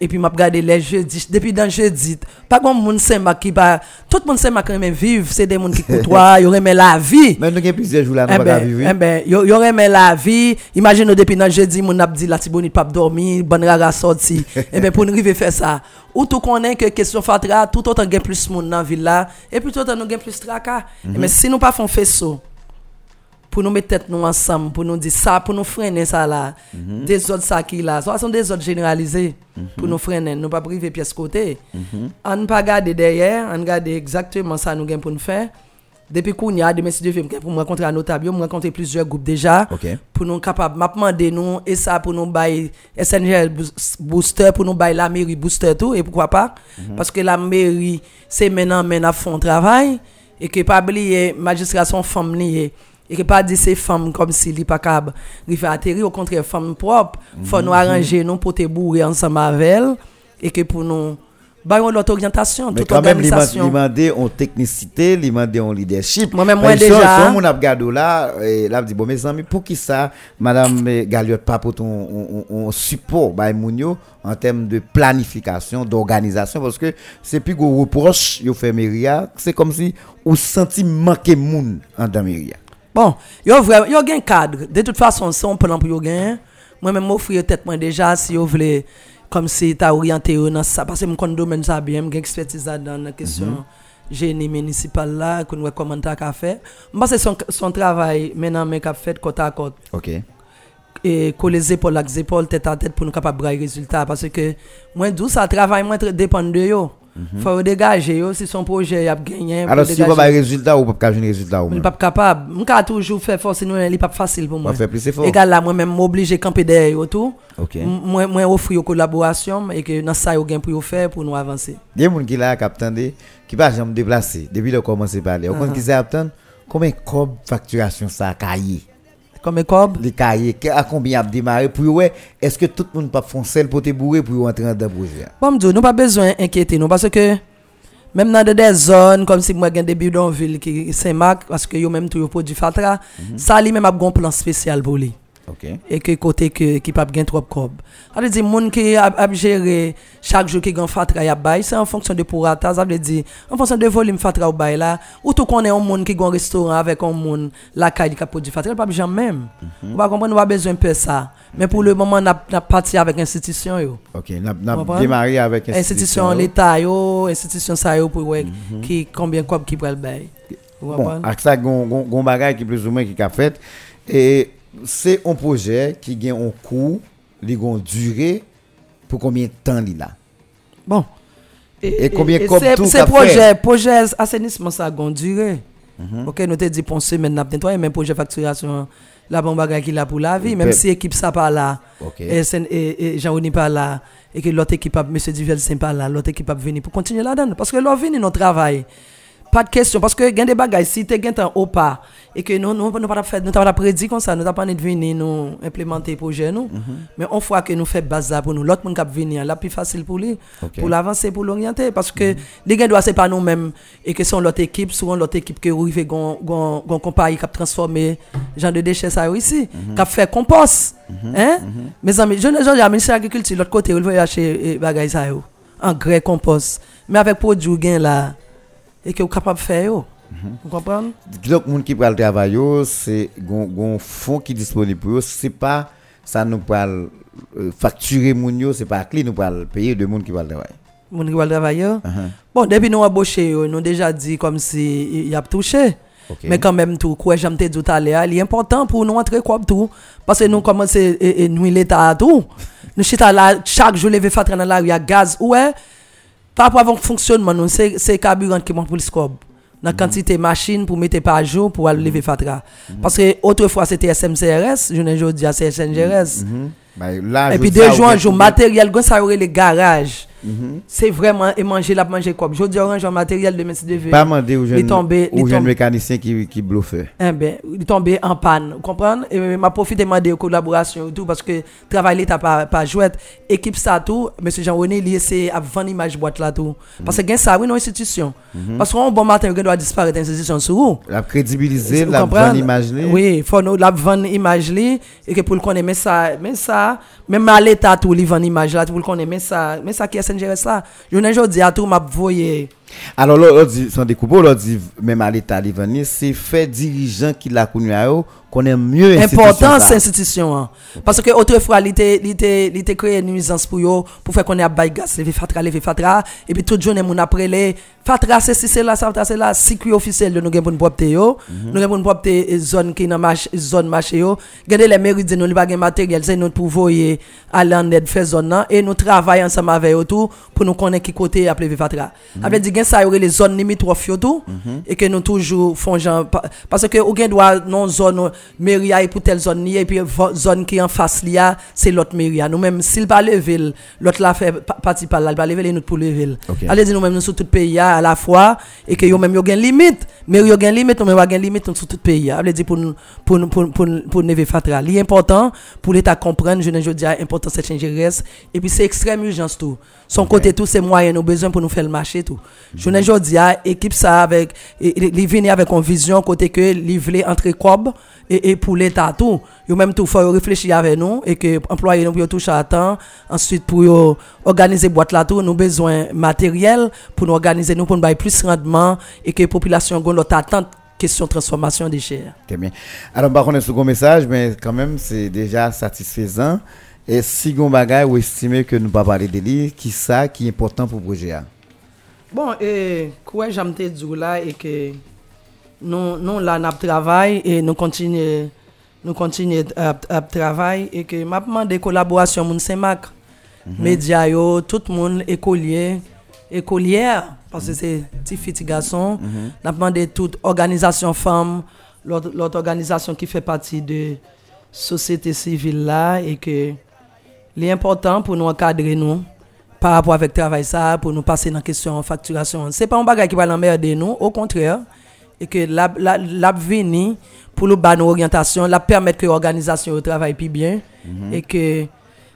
et puis m'a regardé les jeudis, depuis dans jeudi, pas comme moun Saint-Marc qui pas, tout le monde Saint-Marc aime vivre, c'est des gens qui côtoient, ils aiment la vie. Mais nous avons plusieurs jours là, nous Eh ne pouvons pas ben, vivre. eh ben, yo, yo aime la vie. Imagine depuis dans jeudi, mon ap dit la tibonite pas dormir, bonne rara sorti. eh ben, pour nous arriver faire ça. Ou tout connaît que question fatra, tout autant gain plus monde dans ville là, et puis tout autant nous gain plus tracas. Eh ben, si nous pas font faisceau, pour nous mettre tête nous ensemble, pour nous dire ça, pour nous freiner ça là, des autres ça qui là, ce sont des autres généralisés pour nous freiner, nous pas priver pièce côté. On ne pas garder derrière, on garder exactement ça nous gain pour nous faire. Depuis qu'on y a des messieurs de film pour me rencontrer à notable, me rencontrer plusieurs groupes déjà pour nous capables m'a demandé nous et ça pour nous bailler SNGL boost- booster pour nous bailler la mairie booster tout et pourquoi pas? Parce que la mairie c'est maintenant maintenant font travail et que pas oublier magistrat sont femmes liées et que pas dire ces femmes comme si li pas capable river atterrir au contraire femmes propres faut nous arranger nous pour te bourrer ensemble avec elle et que pour nous bah on l'autre orientation, Mais toute quand même, il organisation. demandé en technicité, il demandé en leadership. Moi-même, moi, ils sont- déjà- sont mon ap gado là, et là, je dis, bon, mes amis, pour qui ça, madame eh, Galliot, pas pour ton on, on- on support, bah, moun yo, en termes de planification, d'organisation, parce que c'est plus gros reproche, yo fait Méria, c'est comme si, ou senti manquer moun en Méria. Bon, yo vraiment, yo gen cadre. De toute façon, si on plan pour yo gen, moi-même m'offrir tête moi déjà si yo voulez comme si t'as orienté yo dans ça parce que mon compte domaine ça bien, j'ai expertise là dans la question génie municipal là, qu'on voit comment t'as qu'à faire. Moi c'est son son travail maintenant mais qu'a fait côte à côte Ok. et coller les épaules avec les épaules tête à tête pour nous capable brailler résultat parce que moi d'où ça travail moi dépend de yo. Faut dégager yo si son projet a gagné. Alors, si vous avez un résultat, ou pas un résultat, Je suis pas capable. Je suis toujours faire force, sinon il n'est pas facile pour moi. Faire plus effort. Égal là, moi-même, m'oblige à camper derrière tout. Moi, moi offrir une collaboration et que dans ça, il a pour faire pour nous avancer. Il y a des gens qui là, qui attendent, qui va jamais déplacer, depuis le commencer à parler. Au compte qui attendent, combien de facturation ça a? Comme cob, les cahiers, à combien a démarré pour ouais, est-ce que tout le monde pas foncer pour te bourrer pour entrer dans le projet? bon, nous n'avons pas besoin d'inquiéter nous parce que même dans des zones comme si moi j'ai des bidonvilles qui Saint-Marc parce que yo même tout produit fatra, ça lui même a un plan spécial pour lui. OK. et que côté que qui pas gain trop cob. Ça veut dire moun qui a, a géré chaque jour qui gagne fatra y a bail, c'est en fonction de pourcentage, ça veut dire en fonction de volume fatra ou bail là, ou tout connaît un monde qui gagne restaurant avec un monde la caille qui produit fatra, va comprendre, on va besoin peu ça. Mais pour le moment, on a, a parti avec institution yo. OK, n'a n'a Comprends? démarré avec Institution l'état yo, institution ça yo pour ouais, qui combien cob qui pral bail. Vous Bon, comprenez? avec ça gon gon plus ou moins qui a fait et c'est un projet qui gagne un coût, il gon durée pour combien de temps il là? Bon. Et combien cob c'est- tout C'est projet, fait? projet assainissement ça a une durée. Mhm. OK, nous te dit pour semaine n'a nettoyer même projet facturation la bon bagage qui là pour la vie même si équipe ça pas là. OK. Et, et, et Jean-Oni pas là et que l'autre équipe a monsieur Duvel c'est pas là, l'autre équipe a venir pour continuer là-dedans parce que l'on vient notre travail. Pas de question parce que gain des bagages si tu gain un haut pas et que nous nous nous pas faire nous pas prédit comme ça, nous pas venir nous implémenter projet nous. Mhm. Mais on fois que nous fait là pour nous l'autre monde qui venir là plus facile pour lui pour l'avancer pour l'orienter parce que les gars doivent c'est pas nous mêmes et que sont l'autre équipe souvent l'autre équipe qui arrive gon gon gon compagnie qui a transformé genre de déchets ça ici qui a fait compost hein mes amis je ne le ministère de l'agriculture l'autre côté il veut acheter eh, bagaille ça yo engrais compost mais avec produit gain là et que vous capable de faire yo vous comprenez? Donc monde qui pral travail yo, c'est gon fonds qui disponible pour eux, c'est pas ça nous pral euh, facturer moun yo, c'est pas clé nous pral payer de monde qui pral travailler. mon qui va travailler Uh-huh. bon depuis nous embauché yo nous déjà dit comme si il y a touché. Mais quand même, tout, quoi, j'aime te dire tout à l'heure, il est important pour nous entrer comme tout. Parce que nous commençons et nous l'état à tout. Nous chita là, chaque jour, lever fatra dans la rue, il y a gaz. Ouais, par rapport à fonctionnement, nous, c'est, carburant qui manque pour le scope. Dans la quantité de machines pour mettre par jour pour aller lever fatra. Parce que autrefois, c'était SMCRS, je ne dis à c'est SNGRS. Mhm. Bah, là, Et puis dis deux jours bien- jour, matériel, ça aurait les garages. C'est vraiment, et manger, la manger comme. Je dis orange en matériel de merci de vue. pas demander aux jeunes tombé- aux jeunes mécaniciens qui qui bluffent. eh ben, il tombé en panne, comprenez? Et m'a profité de demander et tout, parce que travail l'état pas, pas jouet. Équipe ça tout, M. Jean-René, il essaie à vendre image boîte là tout. Parce que gain ça, oui, non institution. Parce qu'on bon matin, il doit disparaître institution sur vous. La crédibiliser, la bonne imaginer. Oui, faut nous la vendre image et que pour le connaître, mais ça, mais ça, même à l'état tout, il vend image là, pour le connaître, mais ça, mais ça qui est SNGRS là. Je ne dis à tout, m'a voyé. Alors là, on dit sans découper, on dit même à l'état de venir, c'est fait dirigeant qui l'a connu à eux, connaît mieux l'institution, important ça. cette institution hein. parce que autrefois il était créé une nuisance pour yo pour faire qu'on ait bail gaz lever fatra lever fatra et puis toute journée mon après les fatra c'est si c'est là ça c'est là circuit officiel de nous pour nous propter yo Mhm. nous gain pour nous propter zone qui dans marché zone marché yo gardez les de nous gain matériel c'est nous pour voyer aller en aide faire zone là et nous travaillons ensemble avec eux tout pour nous connaître qui côté après lever fatra Mhm. dit gen ça y les zones limitrophes yo tout et que nous toujours font genre pa- parce que ou gen doit non zone mairie a pour telle zone ni puis vo- zone qui en face li a c'est l'autre mairie. A. nous même s'il pas lever l'autre la fait pa- parti par là il pas lever les nous pour lever. Ok. allez dire nous même nous sur tout pays a à la fois et que yo même yo gen limite. Mairie yo gen limite nous même pas gen limite nous sur tout pays a. Allez dire pour nous- pour nous- pour pour pour neve fatra. Li important pour l'état comprendre je ne je dis important cette change reste et puis c'est extrême urgence son côté tout c'est moyen nous besoin pour nous faire le marché tout. Je ne dis équipe ça avec li venir avec une vision côté que li vle entre cob et, et pour l'état tout. Yo même tout faut réfléchir avec nous et que employé nous pour toucher à temps. Ensuite pour organiser boîte là tout nous besoin matériel pour nous organiser nous pour nous plus rendement et que population gon l'autre attente question transformation des chers Très bien. Alors, par contre, un second message, mais quand même, c'est déjà satisfaisant. Et si vous bagay ou estimez que nous pas parler de lui, qui ça qui est important pour le projet? Bon, et quoi j'aime te dire là et que nous nous là nous travail et nous continuons nous continuons à, à travailler et que m'a demandé collaboration moun Saint-Marc médias yo tout le monde écolier écolière parce que c'est petit petit garçon n'a demandé toute organisation femme l'autre organisation qui fait partie de société civile là et que l'important pour nous encadrer nous par rapport avec travail ça pour nous passer dans la question facturation. C'est pas un bagage qui va l'emmerder nous au contraire. Et que la la la venir pour nous ba nos orientation la permettre que l'organisation travaille plus bien. Et que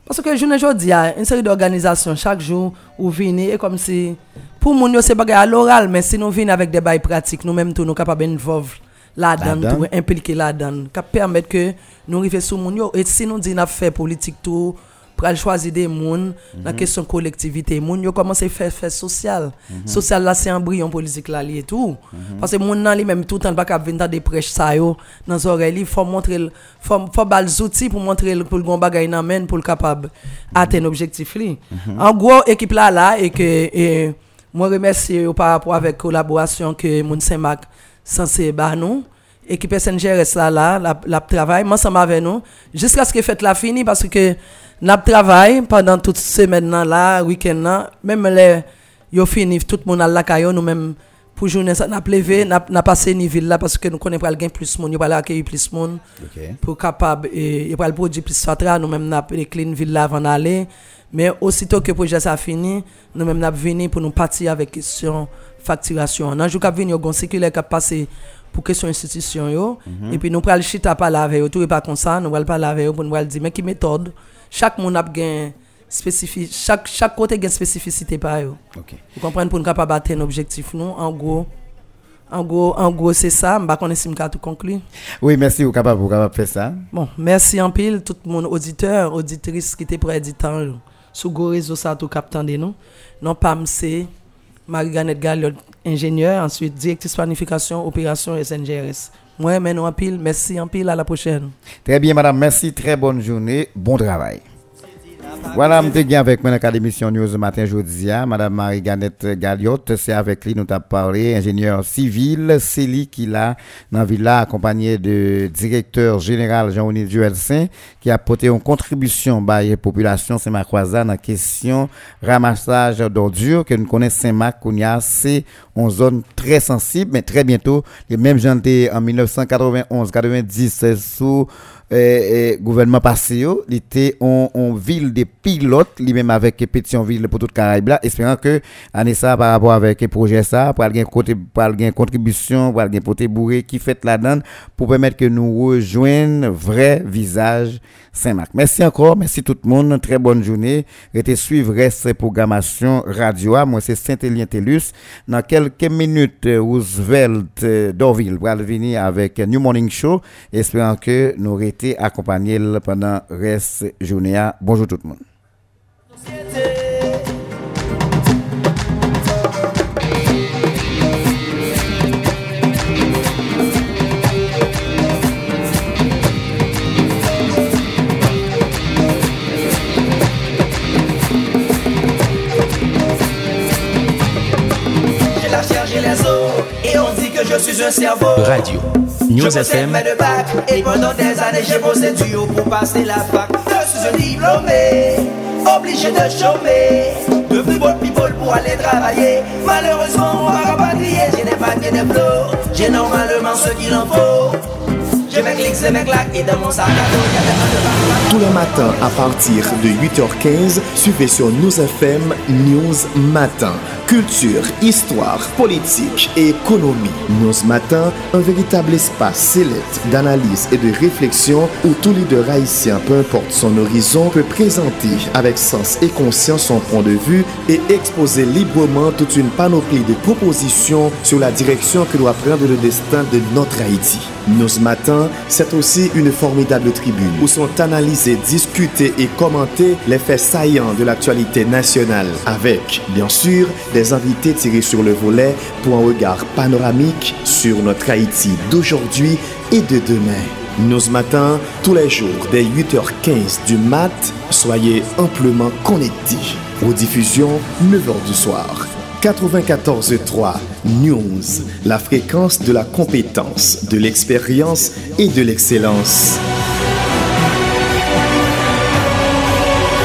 parce que je ne dis à une série d'organisations chaque jour ou venir et comme si pour nous c'est bagage à l'oral mais si nous venons avec des bails pratiques nous même tout nous capables d'involver là-dedans Là-dedans. tout impliquer là-dedans qui permettre que nous arrivions sur moun yo et si nous disons n'a fait politique tout pour choisir des moun la question collectivité moun yo commence à faire faire social social là c'est embryon politique là li et tout parce que moun nan li même tout le temps pas cap venir dans des prêches ça yo dans oreilles il faut montrer le- faut faut bal outils pour montrer le- pour le gon bagay nan men pour le capable atteindre objectif li. En gros équipe là là et que et, moi remercie yo par rapport avec collaboration que moun Saint-Marc censé ba nous. Équipe SNGRS là la, la travail ensemble avec nous jusqu'à ce que fête la fini parce que n'a travail pendant toute semaine là, là week-end même les yo fini tout le monde à la nous même pour journée ça n'a levé n'a n'a passé ni ville là parce que nous connaissons pas gain plus monde yo pas accueillir plus monde Ok. pour capable et le produire plus fatra nous même n'a clean ville là avant d'aller. Mais aussitôt que le projet ça fini nous même n'a venir pour nous partir avec question facturation. Nan jour qu'a venir gon circulaire qu'a passé pour question institution yo et puis nous pral chita parler avec eux tout est pas comme ça nous pral parler avec eux pour nous pral dire mais qui méthode chaque monde a gain spécifique chaque chaque côté gain spécificité par eux Ok. vous comprenez pour nous capable atteindre objectif nous en gros en gros en gros c'est ça m'pa connait si m'ka tout conclure Oui, merci, vous capable, capable faire ça. Bon, merci en pile tout mon auditeur, auditrice qui était près du temps sur go réseau ça tout captant de nous. Non? Pas c'est Marie-Ganette Galliot, ingénieur, ensuite directrice planification opération SNGRS. Moi, mais non en pile, merci en pile, à la prochaine. Très bien, madame. Merci. Très bonne journée. Bon travail. Voilà, je suis avec moi dans l'émission News matin jeudi. hein. Madame Marie-Ganette Galliot, c'est avec lui nous avons parlé, ingénieur civil, c'est lui qui l'a dans la villa accompagné de directeur général Jean-Denis Duelsin qui a apporté une contribution à la population Saint-Marc-Croisat dans la question ramassage d'ordures que nous connaissons Saint-Marc, c'est une zone très sensible, mais très bientôt, les mêmes gens en 1991-90 sous euh, gouvernement passé, il était en, ville de pilote, lui-même avec Pétionville pour toute Caraïbe là, espérant que, année ça, par rapport avec le projet ça, pour avoir côté, pour avoir contribution, pour avoir côté bourré qui fait là-dedans, pour permettre que nous rejoignent vrai visage Saint-Marc. Merci encore, merci tout le monde, très bonne journée. Restez suivre cette programmation radio. Moi, c'est Saint-Élien Tellus. Dans quelques minutes, euh, Roosevelt euh, Dorville va venir avec New Morning Show, espérant que nous aurons été accompagnés pendant reste journée. Bonjour tout le monde. Je suis un cerveau. Radio. News je FM. deux bacs, et pendant des années j'ai bossé dur pour passer la fac. Je suis un diplômé, obligé de chômer. Depuis bon people pour aller travailler. Malheureusement, on va rapatrier. J'ai des papiers, des flots. J'ai normalement ce qu'il en faut. Tous les matins à partir de 8h15, suivez sur News FM News Matin. Culture, histoire, politique et économie. News Matin, un véritable espace sélect d'analyse et de réflexion où tout leader haïtien, peu importe son horizon, peut présenter avec sens et conscience son point de vue et exposer librement toute une panoplie de propositions sur la direction que doit prendre le destin de notre Haïti. Nos matins, c'est aussi une formidable tribune où sont analysés, discutés et commentés les faits saillants de l'actualité nationale avec, bien sûr, des invités tirés sur le volet pour un regard panoramique sur notre Haïti d'aujourd'hui et de demain. Nos matins, tous les jours, dès 8h15 du mat, soyez amplement connectés. Aux diffusions, 9h du soir. 94.3 News, la fréquence de la compétence, de l'expérience et de l'excellence.